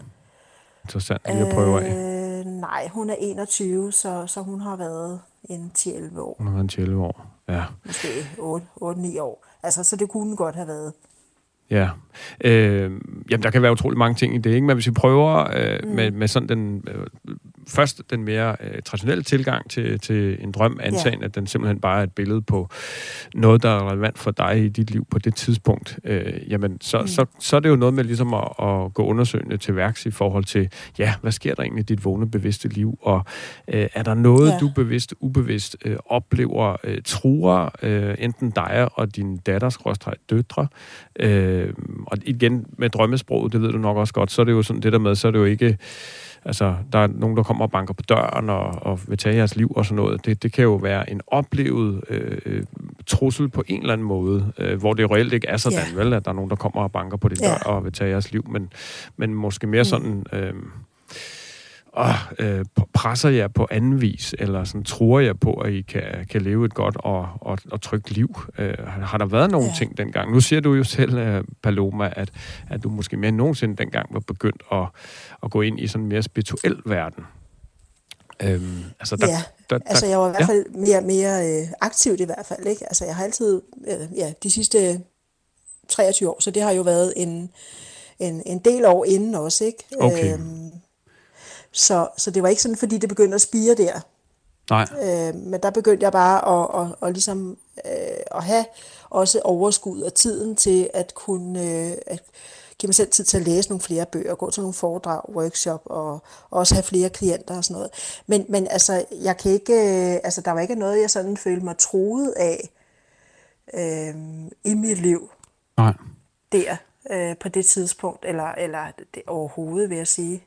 interessant lige at prøve af. Øh, nej, hun er 21, så, så hun har været en 10-11 år. Hun har været en 11 år, ja. Måske 8-9 år. Altså, så det kunne godt have været. Ja. Øh, jamen, der kan være utrolig mange ting i det, ikke? Men hvis vi prøver øh, mm. med, med sådan den... Øh, først den mere øh, traditionelle tilgang til, til en drøm, antagen, ja. at den simpelthen bare er et billede på noget, der er relevant for dig i dit liv på det tidspunkt, øh, jamen, så, mm. så, så er det jo noget med ligesom at, at gå undersøgende til værks i forhold til, ja, hvad sker der egentlig i dit vågne bevidste liv, og øh, er der noget, ja. du bevidst, ubevidst øh, oplever, øh, truer øh, enten dig og din datters døtre, øh, og igen med drømmesproget, det ved du nok også godt, så er det jo sådan det der med, så er det jo ikke Altså, der er nogen, der kommer og banker på døren og, og vil tage jeres liv og sådan noget. Det, det kan jo være en oplevet øh, trussel på en eller anden måde, øh, hvor det reelt ikke er sådan, yeah. vel, at der er nogen, der kommer og banker på din yeah. dør og vil tage jeres liv, men, men måske mere mm. sådan... Øh, øh, presser jer på anden vis, eller sådan tror jeg på, at I kan, kan leve et godt og, og, og trygt liv? Øh, har der været nogle ja. ting dengang? Nu siger du jo selv, uh, Paloma, at, at du måske mere end nogensinde dengang var begyndt at, at gå ind i sådan en mere spirituel verden. Øhm, altså der, ja, der, der, altså jeg var i hvert fald ja. mere, mere øh, aktivt i hvert fald. Ikke? Altså jeg har altid, øh, ja, de sidste 23 år, så det har jo været en, en, en del år inden også. Ikke? Okay. Øhm, så, så det var ikke sådan, fordi det begyndte at spire der. Nej. Øh, men der begyndte jeg bare at, at, at, ligesom, øh, at have også overskud og tiden til at kunne øh, at give mig selv tid til at læse nogle flere bøger, gå til nogle foredrag, workshop og, og også have flere klienter og sådan noget. Men, men altså, jeg kan ikke, øh, altså, der var ikke noget, jeg sådan følte mig troet af øh, i mit liv. Nej. Der øh, på det tidspunkt, eller, eller det, overhovedet, vil jeg sige.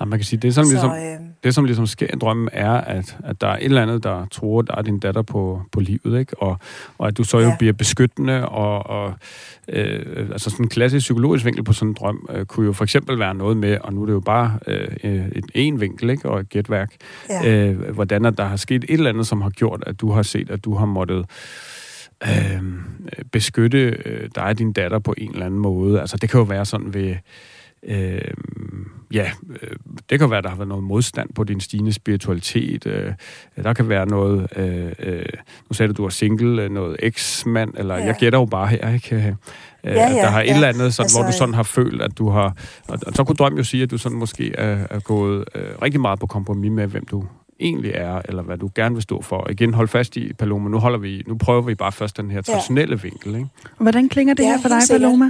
Nej, man kan sige, det som, så, ligesom, øh... det, som ligesom sker i drømmen, er, at, at der er et eller andet, der tror, der er din datter på, på livet, ikke? Og, og at du så jo ja. bliver beskyttende, og, og øh, altså sådan en klassisk psykologisk vinkel på sådan en drøm, øh, kunne jo for eksempel være noget med, og nu er det jo bare øh, et en vinkel, ikke? Og et gætværk, ja. øh, hvordan at der har sket et eller andet, som har gjort, at du har set, at du har måttet øh, beskytte øh, dig og din datter på en eller anden måde. Altså det kan jo være sådan ved Øh, ja, øh, det kan være, der har været noget modstand på din stigende spiritualitet. Øh, der kan være noget, øh, øh, nu sagde du, du er single, øh, noget eks-mand, eller ja. jeg gætter jo bare her, ikke? Øh, ja, ja, der har et ja. eller andet, sådan, altså, hvor du sådan har følt, at du har... Og, og så kunne drømmen jo sige, at du sådan måske er, er gået øh, rigtig meget på kompromis med, hvem du egentlig er, eller hvad du gerne vil stå for. Og igen, hold fast i, Paloma, nu, holder vi, nu prøver vi bare først den her traditionelle ja. vinkel. Ikke? Hvordan klinger det ja, her for dig, Paloma?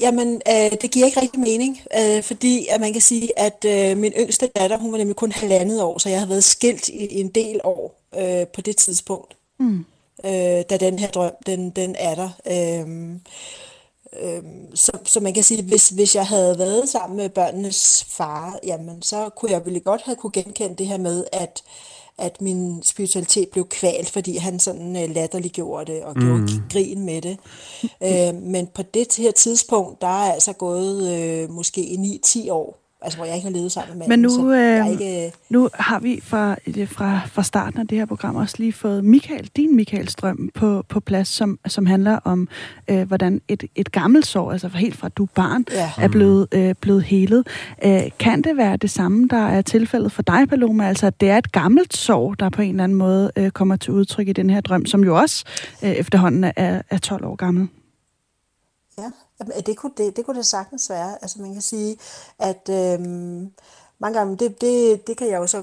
Jamen, øh, det giver ikke rigtig mening, øh, fordi at man kan sige, at øh, min yngste datter, hun var nemlig kun halvandet år, så jeg havde været skilt i, i en del år øh, på det tidspunkt, mm. øh, da den her drøm, den, den er der. Øh, øh, så, så man kan sige, hvis, hvis jeg havde været sammen med børnenes far, jamen så kunne jeg vel godt have kunne genkende det her med, at at min spiritualitet blev kvalt, fordi han sådan uh, latterliggjorde det og mm. gjorde grin med det. uh, men på det her tidspunkt, der er altså gået uh, måske i 9-10 år, altså hvor jeg ikke har levet sammen med manden. Men nu, øh, ikke, nu har vi fra, fra, fra starten af det her program også lige fået Michael, din Michael Strøm på, på plads, som, som handler om, øh, hvordan et, et gammelt sår, altså helt fra du barn, ja. er blevet, øh, blevet helet. Øh, kan det være det samme, der er tilfældet for dig, Paloma? Altså, at det er et gammelt sår, der på en eller anden måde øh, kommer til udtryk i den her drøm, som jo også øh, efterhånden er, er 12 år gammel? Ja, Øh, det kunne det, det kunne det sagtens være. Altså man kan sige, at øhm, mange gange, det, det, det kan jeg jo så,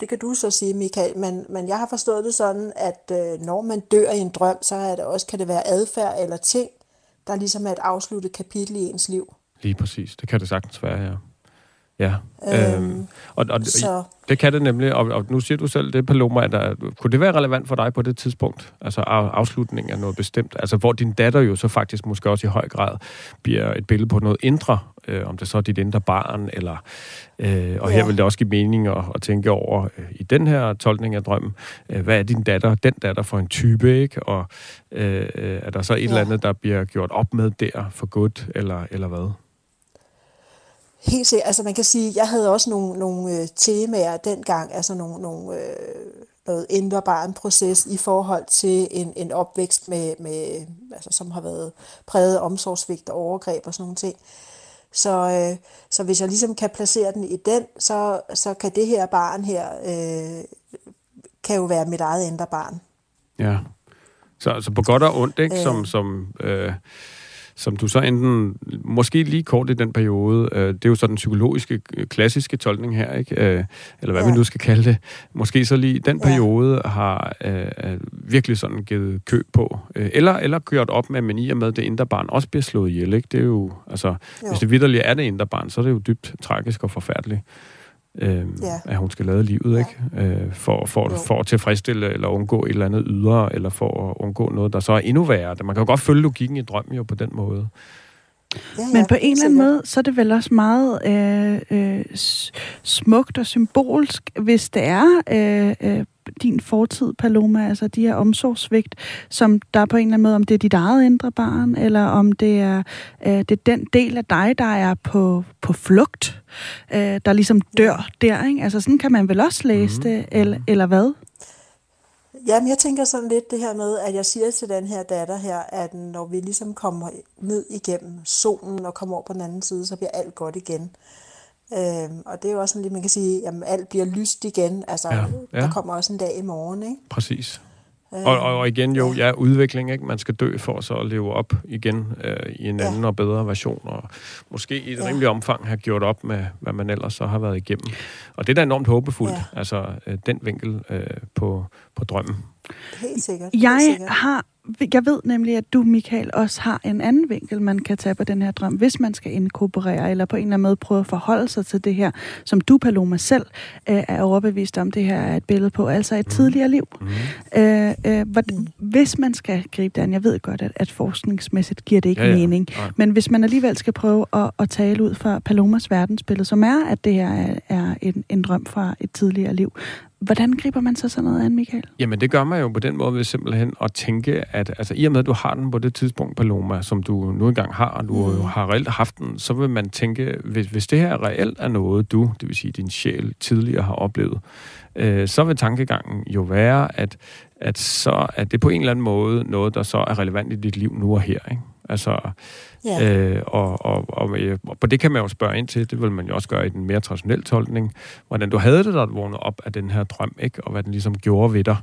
det kan du så sige, Michael, men, men jeg har forstået det sådan, at øh, når man dør i en drøm, så er det også, kan det være adfærd eller ting, der ligesom er et afsluttet kapitel i ens liv. Lige præcis, det kan det sagtens være, ja. Ja, øhm, øhm, og, og så. det kan det nemlig, og, og nu siger du selv det, Paloma, at der, kunne det være relevant for dig på det tidspunkt, altså af, afslutningen af noget bestemt, altså hvor din datter jo så faktisk måske også i høj grad bliver et billede på noget indre, øh, om det så er dit indre barn, eller, øh, og ja. her vil det også give mening at, at tænke over øh, i den her tolkning af drømmen, øh, hvad er din datter, den datter for en type, ikke, og øh, er der så et ja. eller andet, der bliver gjort op med der for godt, eller, eller hvad? Helt sikkert. Altså man kan sige, jeg havde også nogle, nogle øh, temaer dengang, altså nogle, nogle øh, noget indre proces i forhold til en, en opvækst, med, med, altså, som har været præget omsorgsvigt og overgreb og sådan nogle ting. Så, øh, så hvis jeg ligesom kan placere den i den, så, så kan det her barn her, øh, kan jo være mit eget indre barn. Ja, så altså på godt og ondt, ikke? Som, øh. som øh, som du så enten, måske lige kort i den periode, øh, det er jo så den psykologiske, øh, klassiske tolkning her, ikke? Øh, eller hvad ja. vi nu skal kalde det. Måske så lige den periode ja. har øh, virkelig sådan givet kø på. Øh, eller, eller kørt op med, men i og med, det indre barn også bliver slået ihjel, ikke? Det er jo, altså, jo. hvis det vidderligt er det indre barn, så er det jo dybt tragisk og forfærdeligt øh, ja. at hun skal lade livet, ikke? Øh, for, for, for at tilfredsstille eller undgå et eller andet ydre, eller for at undgå noget, der så er endnu værre. Man kan jo godt følge logikken i drømmen jo på den måde. Ja, ja, Men på en eller anden måde, så er det vel også meget øh, øh, smukt og symbolsk, hvis det er øh, øh, din fortid, Paloma, altså de her omsorgsvigt, som der på en eller anden måde, om det er dit eget indre barn, eller om det er, øh, det er den del af dig, der er på, på flugt, øh, der ligesom dør der, ikke? Altså sådan kan man vel også læse mm. det, eller, eller hvad? Jamen, jeg tænker sådan lidt det her med, at jeg siger til den her datter her, at når vi ligesom kommer ned igennem solen og kommer over på den anden side, så bliver alt godt igen. Øhm, og det er jo også sådan lidt, man kan sige, at alt bliver lyst igen. Altså, ja, ja. der kommer også en dag i morgen, ikke? Præcis. Øh, og, og igen jo, ja. ja, udvikling, ikke? Man skal dø for så at leve op igen øh, i en anden ja. og bedre version, og måske i et ja. rimelig omfang have gjort op med, hvad man ellers så har været igennem. Og det er da enormt håbefuldt, ja. altså øh, den vinkel øh, på, på drømmen. Helt sikkert. Jeg helt sikkert. har jeg ved nemlig, at du, Michael, også har en anden vinkel, man kan tage på den her drøm, hvis man skal inkorporere, eller på en eller anden måde prøve at forholde sig til det her, som du, Paloma, selv øh, er overbevist om, det her er et billede på, altså et mm. tidligere liv. Mm. Øh, øh, hvor, mm. Hvis man skal gribe den, jeg ved godt, at, at forskningsmæssigt giver det ikke ja, ja. mening, ja. men hvis man alligevel skal prøve at, at tale ud fra Palomas verdensbillede, som er, at det her er, er en, en drøm fra et tidligere liv, Hvordan griber man så sådan noget an, Michael? Jamen, det gør man jo på den måde ved simpelthen at tænke, at altså, i og med, at du har den på det tidspunkt, Paloma, som du nu engang har, og du mm. har reelt haft den, så vil man tænke, hvis, hvis det her reelt er noget, du, det vil sige din sjæl, tidligere har oplevet, øh, så vil tankegangen jo være, at, at så er det på en eller anden måde noget, der så er relevant i dit liv nu og her. Ikke? Altså, ja. øh, og, og, og, og på det kan man jo spørge ind til, det vil man jo også gøre i den mere traditionelle tolkning, hvordan du havde det, der vågnede op af den her drøm, ikke? og hvad den ligesom gjorde ved dig.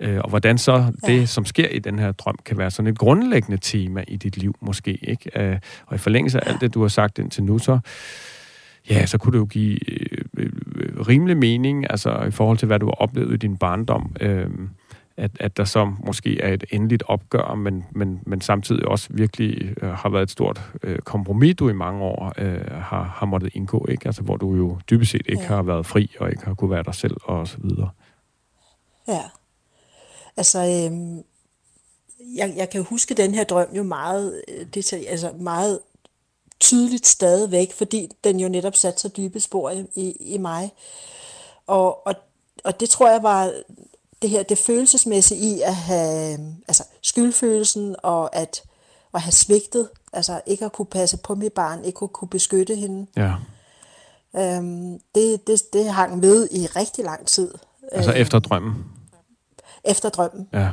Øh, og hvordan så ja. det, som sker i den her drøm, kan være sådan et grundlæggende tema i dit liv måske. ikke. Øh, og i forlængelse af alt det, du har sagt indtil nu, så ja, så kunne det jo give øh, øh, rimelig mening, altså i forhold til, hvad du har oplevet i din barndom. Øh, at, at der så måske er et endeligt opgør, men, men, men samtidig også virkelig øh, har været et stort øh, kompromis, du i mange år øh, har, har måttet indgå, ikke? Altså, hvor du jo dybest set ikke ja. har været fri, og ikke har kunne være dig selv, og så videre. Ja. Altså, øh, jeg, jeg kan huske den her drøm jo meget, øh, det, altså meget tydeligt stadigvæk, fordi den jo netop satte så dybe spor i, i, i mig. Og, og, og det tror jeg var det her det følelsesmæssige i at have altså skyldfølelsen og at, at have svigtet, altså ikke at kunne passe på mit barn, ikke at kunne beskytte hende. Ja. Øhm, det, det, det hang ved i rigtig lang tid. Altså øhm, efter drømmen? Efter drømmen. Ja.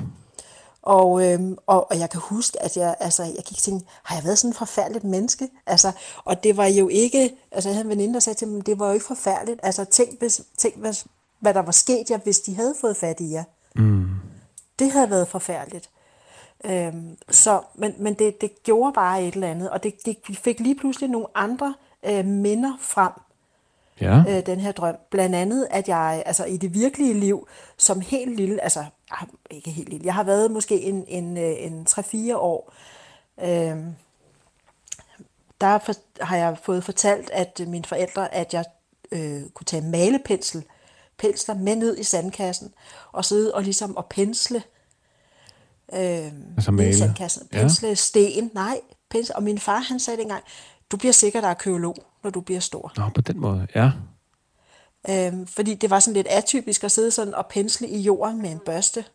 Og, øhm, og, og jeg kan huske, at jeg, altså, jeg gik og tænkte, har jeg været sådan en forfærdeligt menneske? Altså, og det var jo ikke, altså jeg havde en veninde, der sagde til mig, det var jo ikke forfærdeligt. Altså tænk, hvis, tænk hvis, hvad der var sket jer, hvis de havde fået fat i jer. Mm. Det havde været forfærdeligt. Øhm, så, men men det, det gjorde bare et eller andet, og det, det fik lige pludselig nogle andre øh, minder frem, ja. øh, den her drøm. Blandt andet, at jeg altså i det virkelige liv, som helt lille, altså ah, ikke helt lille, jeg har været måske en, en, øh, en 3-4 år, øh, der for, har jeg fået fortalt, at mine forældre, at jeg øh, kunne tage malepensel, pensler med ned i sandkassen, og sidde og ligesom og pensle øh, altså male. i sandkassen. Pensle ja. sten, nej, pensle. Og min far, han sagde dengang, du bliver sikkert arkeolog, når du bliver stor. Nå, på den måde, ja. Øh, fordi det var sådan lidt atypisk at sidde sådan og pensle i jorden med en børste.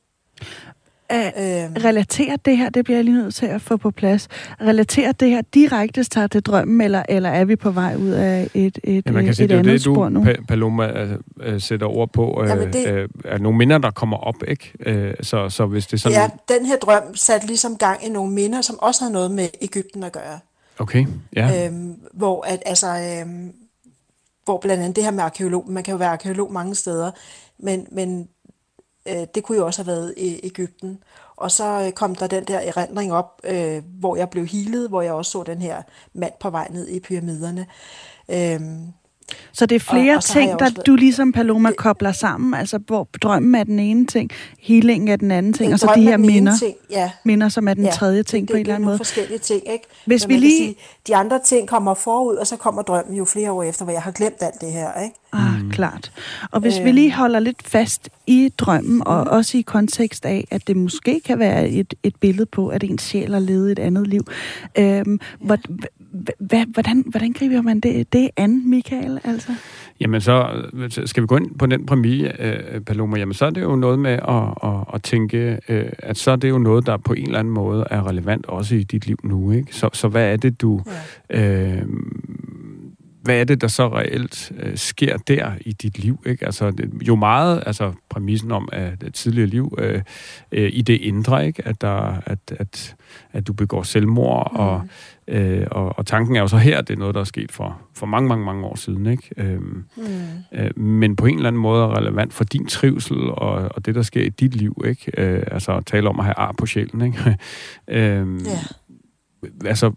Uh, øhm. Relaterer det her, det bliver jeg lige nødt til at få på plads, relaterer det her direkte sig til drømmen, eller, eller er vi på vej ud af et, et, ja, man kan sige, et andet det, spor nu? Pa- Paloma uh, sætter ord på, uh, Jamen det... uh, er nogle minder, der kommer op, ikke? Uh, så, så hvis det sådan... Ja, den her drøm satte ligesom gang i nogle minder, som også har noget med Ægypten at gøre. Okay, ja. Øhm, hvor at, altså, øhm, hvor blandt andet det her med arkeolog, man kan jo være arkeolog mange steder, men, men øh, Øh, det kunne jo også have været i Ægypten. Og så øh, kom der den der erindring op, øh, hvor jeg blev hilet, hvor jeg også så den her mand på vej ned i pyramiderne. Øh, så det er flere og, og ting, der også... du ligesom Paloma det, kobler sammen, altså hvor drømmen er den ene ting, healingen er den anden ting, og så de her minder, ting, ja. minder, som er den ja, tredje ting det, det, på en eller anden måde. Det er forskellige ting, ikke? Hvis Men vi lige... Sige, de andre ting kommer forud, og så kommer drømmen jo flere år efter, hvor jeg har glemt alt det her, ikke? Ah, mm. klart. Og hvis øh, vi lige holder lidt fast i drømmen, og mm. også i kontekst af, at det måske kan være et, et billede på, at ens sjæl har levet et andet liv. Øhm, ja hvordan, hvordan griber man det, det an, Michael? Altså? Jamen så skal vi gå ind på den præmie, øh, Paloma, jamen så er det jo noget med at, at, at tænke, øh, at så er det jo noget, der på en eller anden måde er relevant også i dit liv nu. Ikke? Så, så hvad er det, du... Ja. Øh, hvad er det, der så reelt øh, sker der i dit liv? Ikke? Altså, jo meget, altså præmissen om, at det tidligere liv øh, øh, i det indre, ikke? At, der, at, at, at du begår selvmord, mm. og, øh, og, og tanken er jo så her, at det er noget, der er sket for, for mange, mange, mange år siden. Ikke? Øhm, mm. øh, men på en eller anden måde er relevant for din trivsel og, og det, der sker i dit liv. Ikke? Øh, altså at tale om at have ar på sjælen. Ikke? øhm, yeah. Altså,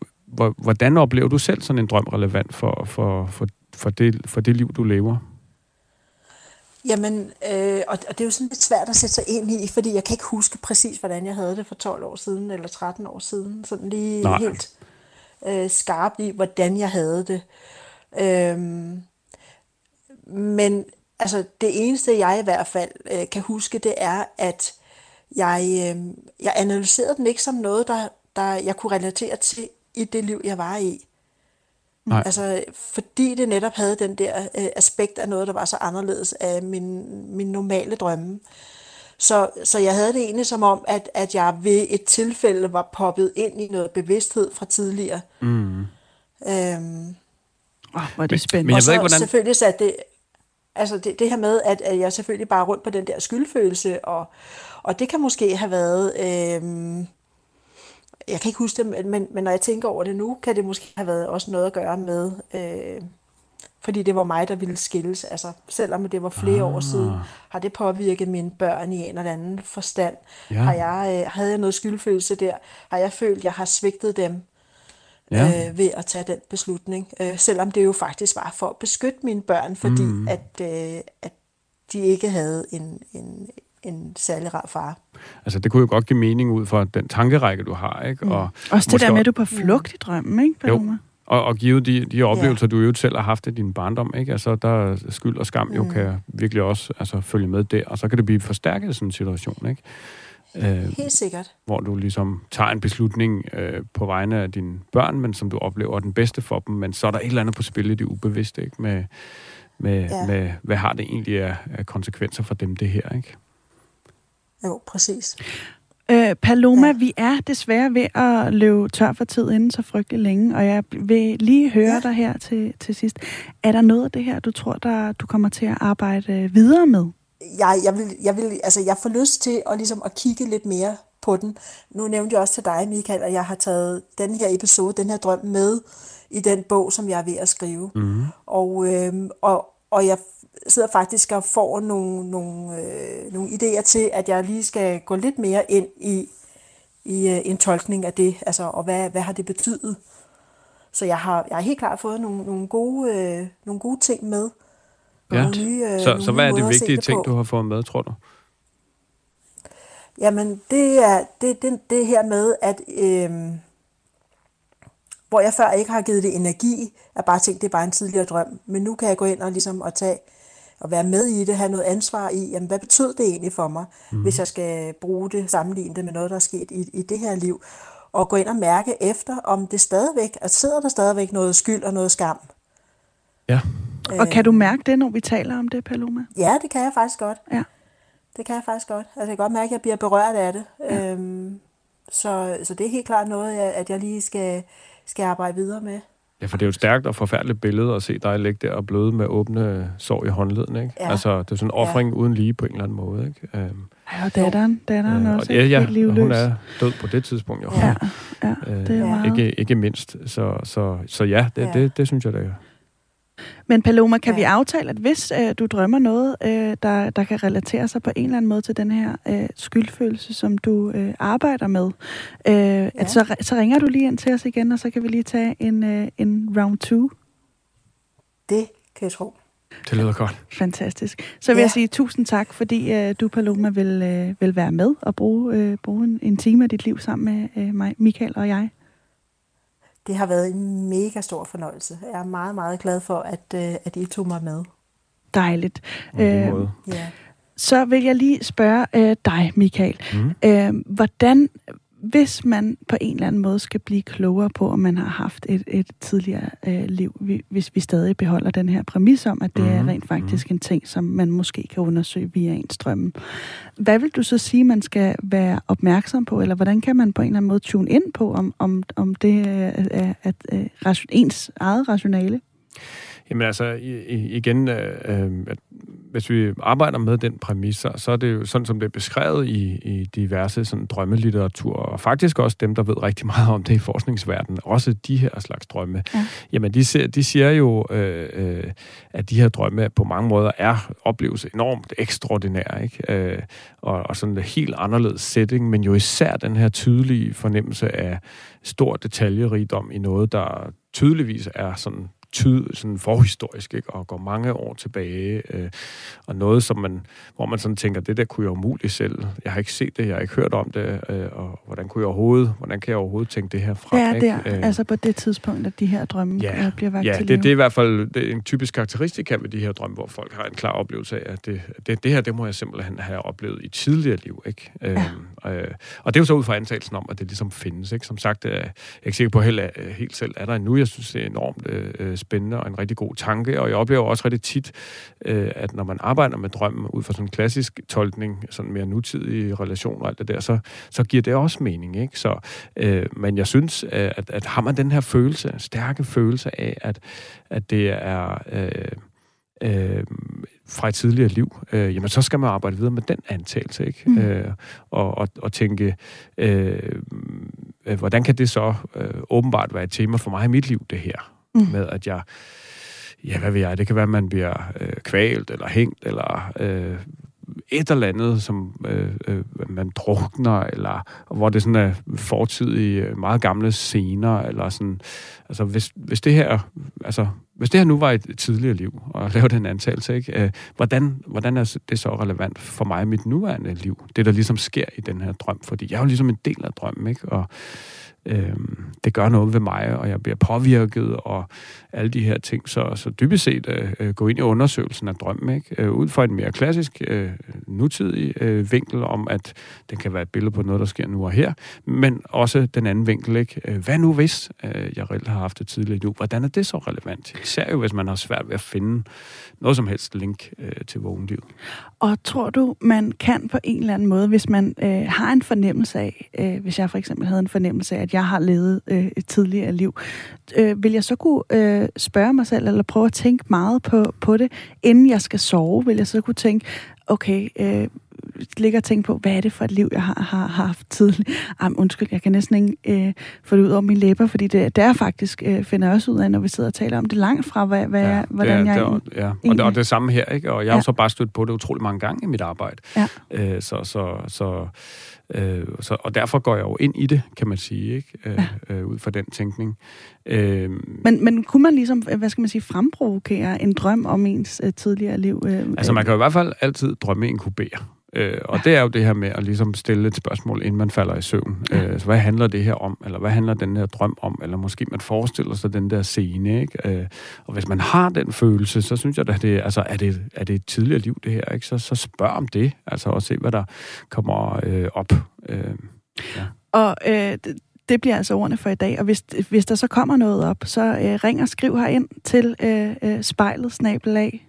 hvordan oplever du selv sådan en drøm relevant for, for, for, for, det, for det liv, du lever? Jamen, øh, og, og det er jo sådan lidt svært at sætte sig ind i, fordi jeg kan ikke huske præcis, hvordan jeg havde det for 12 år siden, eller 13 år siden. Sådan lige Nej. helt øh, skarp i, hvordan jeg havde det. Øhm, men altså, det eneste, jeg i hvert fald øh, kan huske, det er, at jeg, øh, jeg analyserede den ikke som noget, der, der jeg kunne relatere til i det liv, jeg var i. Nej. Altså, fordi det netop havde den der øh, aspekt af noget, der var så anderledes af min, min normale drømme. Så, så jeg havde det egentlig som om, at, at jeg ved et tilfælde var poppet ind i noget bevidsthed fra tidligere. Mm. Øhm, oh, hvor er det spændende. Men, men jeg ved ikke, hvordan... selvfølgelig satte det, altså det, det her med, at, at jeg selvfølgelig bare rundt på den der skyldfølelse, og, og det kan måske have været... Øhm, jeg kan ikke huske det, men, men når jeg tænker over det nu, kan det måske have været også noget at gøre med, øh, fordi det var mig, der ville skilles. Altså, selvom det var flere ah. år siden, har det påvirket mine børn i en eller anden forstand. Ja. Har jeg, øh, havde jeg noget skyldfølelse der? Har jeg følt, at jeg har svigtet dem ja. øh, ved at tage den beslutning? Øh, selvom det jo faktisk var for at beskytte mine børn, fordi mm. at, øh, at de ikke havde en, en, en særlig rar far. Altså, det kunne jo godt give mening ud fra den tankerække, du har, ikke? Mm. Og Også det der med, at du er på flugt i drømmen, ikke, Paloma? Jo. Og, og givet de, de oplevelser, ja. du jo selv har haft i din barndom, ikke? Altså, der skyld og skam jo mm. kan virkelig også altså, følge med der, og så kan det blive forstærket i sådan en situation, ikke? Øh, Helt sikkert. Hvor du ligesom tager en beslutning øh, på vegne af dine børn, men som du oplever er den bedste for dem, men så er der et eller andet på spil i det ubevidste, ikke? Med, med, ja. med hvad har det egentlig af, af konsekvenser for dem, det her, ikke? Jo, præcis. Øh, Paloma, ja. vi er desværre ved at løbe tør for tid inden så frygtelig længe, og jeg vil lige høre ja. dig her til, til sidst. Er der noget af det her, du tror, der, du kommer til at arbejde videre med? Jeg, jeg, vil, jeg, vil, altså, jeg får lyst til at, ligesom, at kigge lidt mere på den. Nu nævnte jeg også til dig, Michael, at jeg har taget den her episode, den her drøm med i den bog, som jeg er ved at skrive. Mm. Og, øh, og, og jeg sidder faktisk og får nogle, nogle, øh, nogle idéer til, at jeg lige skal gå lidt mere ind i, i øh, en tolkning af det, altså, og hvad, hvad har det betydet. Så jeg har, jeg har helt klart fået nogle, nogle, gode, øh, nogle gode ting med. Ja. Nye, øh, så, så hvad er det vigtige ting, på. du har fået med, tror du? Jamen, det er det, det, det her med, at øh, hvor jeg før ikke har givet det energi, at bare tænkt, det er bare en tidligere drøm. Men nu kan jeg gå ind og, ligesom, og tage at være med i det, have noget ansvar i, jamen, hvad betød det egentlig for mig, mm. hvis jeg skal bruge det, sammenligne det med noget, der er sket i, i det her liv, og gå ind og mærke efter, om det stadigvæk, at sidder der stadigvæk noget skyld og noget skam. Ja. Øh, og kan du mærke det, når vi taler om det, Paloma? Ja, det kan jeg faktisk godt. Ja. det kan jeg faktisk godt. Altså, jeg kan godt mærke, at jeg bliver berørt af det. Ja. Øhm, så, så det er helt klart noget, at jeg lige skal, skal arbejde videre med. Ja, for det er jo et stærkt og forfærdeligt billede at se dig ligge der og bløde med åbne sår i håndleden, ikke? Ja. Altså, det er sådan en offring ja. uden lige på en eller anden måde, ikke? Um, ja, og datteren, datteren øh, også ja, ja, helt livløs. hun er død på det tidspunkt, jo. Ja, ja det er øh, meget. Ikke, ikke mindst. Så, så, så ja, det, ja. Det, det, det synes jeg, det er. Men Paloma, kan ja. vi aftale, at hvis øh, du drømmer noget, øh, der, der kan relatere sig på en eller anden måde til den her øh, skyldfølelse, som du øh, arbejder med, øh, ja. at så, så ringer du lige ind til os igen, og så kan vi lige tage en, øh, en round two. Det kan jeg tro. Det lyder godt. Fantastisk. Så vil ja. jeg sige tusind tak, fordi øh, du, Paloma, vil, øh, vil være med og bruge, øh, bruge en, en time af dit liv sammen med øh, mig, Michael og jeg det har været en mega stor fornøjelse. Jeg er meget, meget glad for, at, øh, at I tog mig med. Dejligt. Øh, ja. Så vil jeg lige spørge øh, dig, Michael. Mm. Øh, hvordan hvis man på en eller anden måde skal blive klogere på, om man har haft et, et tidligere øh, liv, hvis vi stadig beholder den her præmis om, at det mm-hmm. er mhm, rent faktisk mm-hmm. en ting, som man måske kan undersøge via ens drømme. Hvad vil du så sige, man skal være opmærksom på, eller hvordan kan man på en eller anden måde tune ind på, om, om, om det er, er, er, er ens eget rationale? Jamen altså, igen, øh, øh, hvis vi arbejder med den præmis, så er det jo sådan, som det er beskrevet i, i diverse sådan, drømmelitteratur, og faktisk også dem, der ved rigtig meget om det i forskningsverdenen, også de her slags drømme. Ja. Jamen, de, ser, de siger jo, øh, øh, at de her drømme på mange måder er opleves enormt ekstraordinære, ikke? Øh, og, og sådan en helt anderledes setting, men jo især den her tydelige fornemmelse af stor detaljerigdom i noget, der tydeligvis er sådan tyd, sådan forhistorisk, ikke? og går mange år tilbage, øh, og noget, som man, hvor man sådan tænker, det der kunne jeg umuligt selv. Jeg har ikke set det, jeg har ikke hørt om det, øh, og hvordan kunne jeg overhovedet, hvordan kan jeg overhovedet tænke det her fra? Det er der, ikke? Øh, altså på det tidspunkt, at de her drømme ja, bliver vagt ja, til det, det er i hvert fald det er en typisk karakteristika ved de her drømme, hvor folk har en klar oplevelse af, at det, det, det her, det må jeg simpelthen have oplevet i tidligere liv. Ikke? Ja. Øh, og det er jo så ud fra antagelsen om, at det ligesom findes. Ikke? Som sagt, øh, jeg er ikke sikker på helt, øh, helt selv, er der endnu. Jeg synes, det er enormt øh, spændende og en rigtig god tanke, og jeg oplever også rigtig tit, øh, at når man arbejder med drømmen ud fra sådan en klassisk tolkning, sådan mere nutidige relationer og alt det der, så, så giver det også mening. Ikke? Så, øh, men jeg synes, øh, at, at har man den her følelse, stærke følelse af, at, at det er... Øh, øh, fra et tidligere liv, øh, jamen så skal man arbejde videre med den antagelse, ikke? Mm. Øh, og, og, og tænke, øh, øh, hvordan kan det så øh, åbenbart være et tema for mig i mit liv, det her? mm. med, at jeg, ja, hvad ved jeg, det kan være, at man bliver øh, kvalt eller hængt, eller øh, et eller andet, som øh, øh, man drukner, eller hvor det sådan er fortidige, øh, meget gamle scener, eller sådan, altså hvis, hvis det her, altså hvis det her nu var et tidligere liv, og lave den antagelse, ikke? Øh, hvordan, hvordan er det så relevant for mig i mit nuværende liv? Det, der ligesom sker i den her drøm, fordi jeg er jo ligesom en del af drømmen, ikke? Og øh, det gør noget ved mig, og jeg bliver påvirket, og alle de her ting. Så, så dybest set øh, øh gå ind i undersøgelsen af drømmen, ikke? Øh, ud fra en mere klassisk, øh, nutidig øh, vinkel om, at den kan være et billede på noget, der sker nu og her, men også den anden vinkel, ikke? Øh, hvad nu hvis øh, jeg reelt har haft det tidligere nu? Hvordan er det så relevant? Især jo, hvis man har svært ved at finde noget som helst link øh, til vågenlivet. Og tror du, man kan på en eller anden måde, hvis man øh, har en fornemmelse af, øh, hvis jeg for eksempel havde en fornemmelse af, at jeg har levet øh, et tidligere liv, øh, vil jeg så kunne øh, spørge mig selv, eller prøve at tænke meget på, på det, inden jeg skal sove, vil jeg så kunne tænke, okay, øh, ligger og tænke på, hvad er det for et liv, jeg har, har, har haft tidligere. Am, undskyld, jeg kan næsten ikke øh, få det ud over mine læber, fordi det, det er faktisk, øh, finder jeg også ud af, når vi sidder og taler om det langt fra, hvad, hvad ja, jeg, hvordan det er, jeg... Det er, ja, og det, og det samme her, ikke? Og jeg har ja. så bare stødt på det utrolig mange gange i mit arbejde. Ja. Øh, så, så, så Øh, så, og derfor går jeg jo ind i det, kan man sige, ikke? Øh, ja. øh, ud fra den tænkning. Øh, men, men kunne man ligesom, hvad skal man sige, fremprovokere en drøm om ens øh, tidligere liv? Øh, altså man kan jo i hvert fald altid drømme inkubere. Øh, og det er jo det her med at ligesom stille et spørgsmål, inden man falder i søvn. Øh, så hvad handler det her om? Eller hvad handler den her drøm om? Eller måske man forestiller sig den der scene, ikke? Øh, og hvis man har den følelse, så synes jeg, at det, altså, er, det, er det et tidligere liv, det her? Ikke? Så, så spørg om det, altså, og se, hvad der kommer øh, op. Øh, ja. Og øh, det bliver altså ordene for i dag. Og hvis, hvis der så kommer noget op, så øh, ring og skriv her ind til øh, øh, spejlet snabelag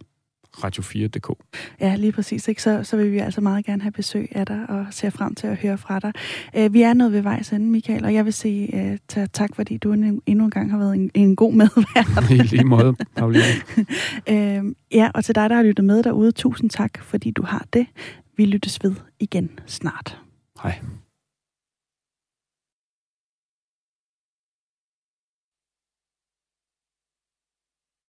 radio4.dk. Ja, lige præcis. Ikke? Så, så vil vi altså meget gerne have besøg af dig og ser frem til at høre fra dig. Uh, vi er nået ved vejs ende, Michael, og jeg vil sige uh, tage tak, fordi du endnu en gang har været en, en god medvært. I lige måde, Pauline. uh, ja, og til dig, der har lyttet med derude, tusind tak, fordi du har det. Vi lyttes ved igen snart. Hej.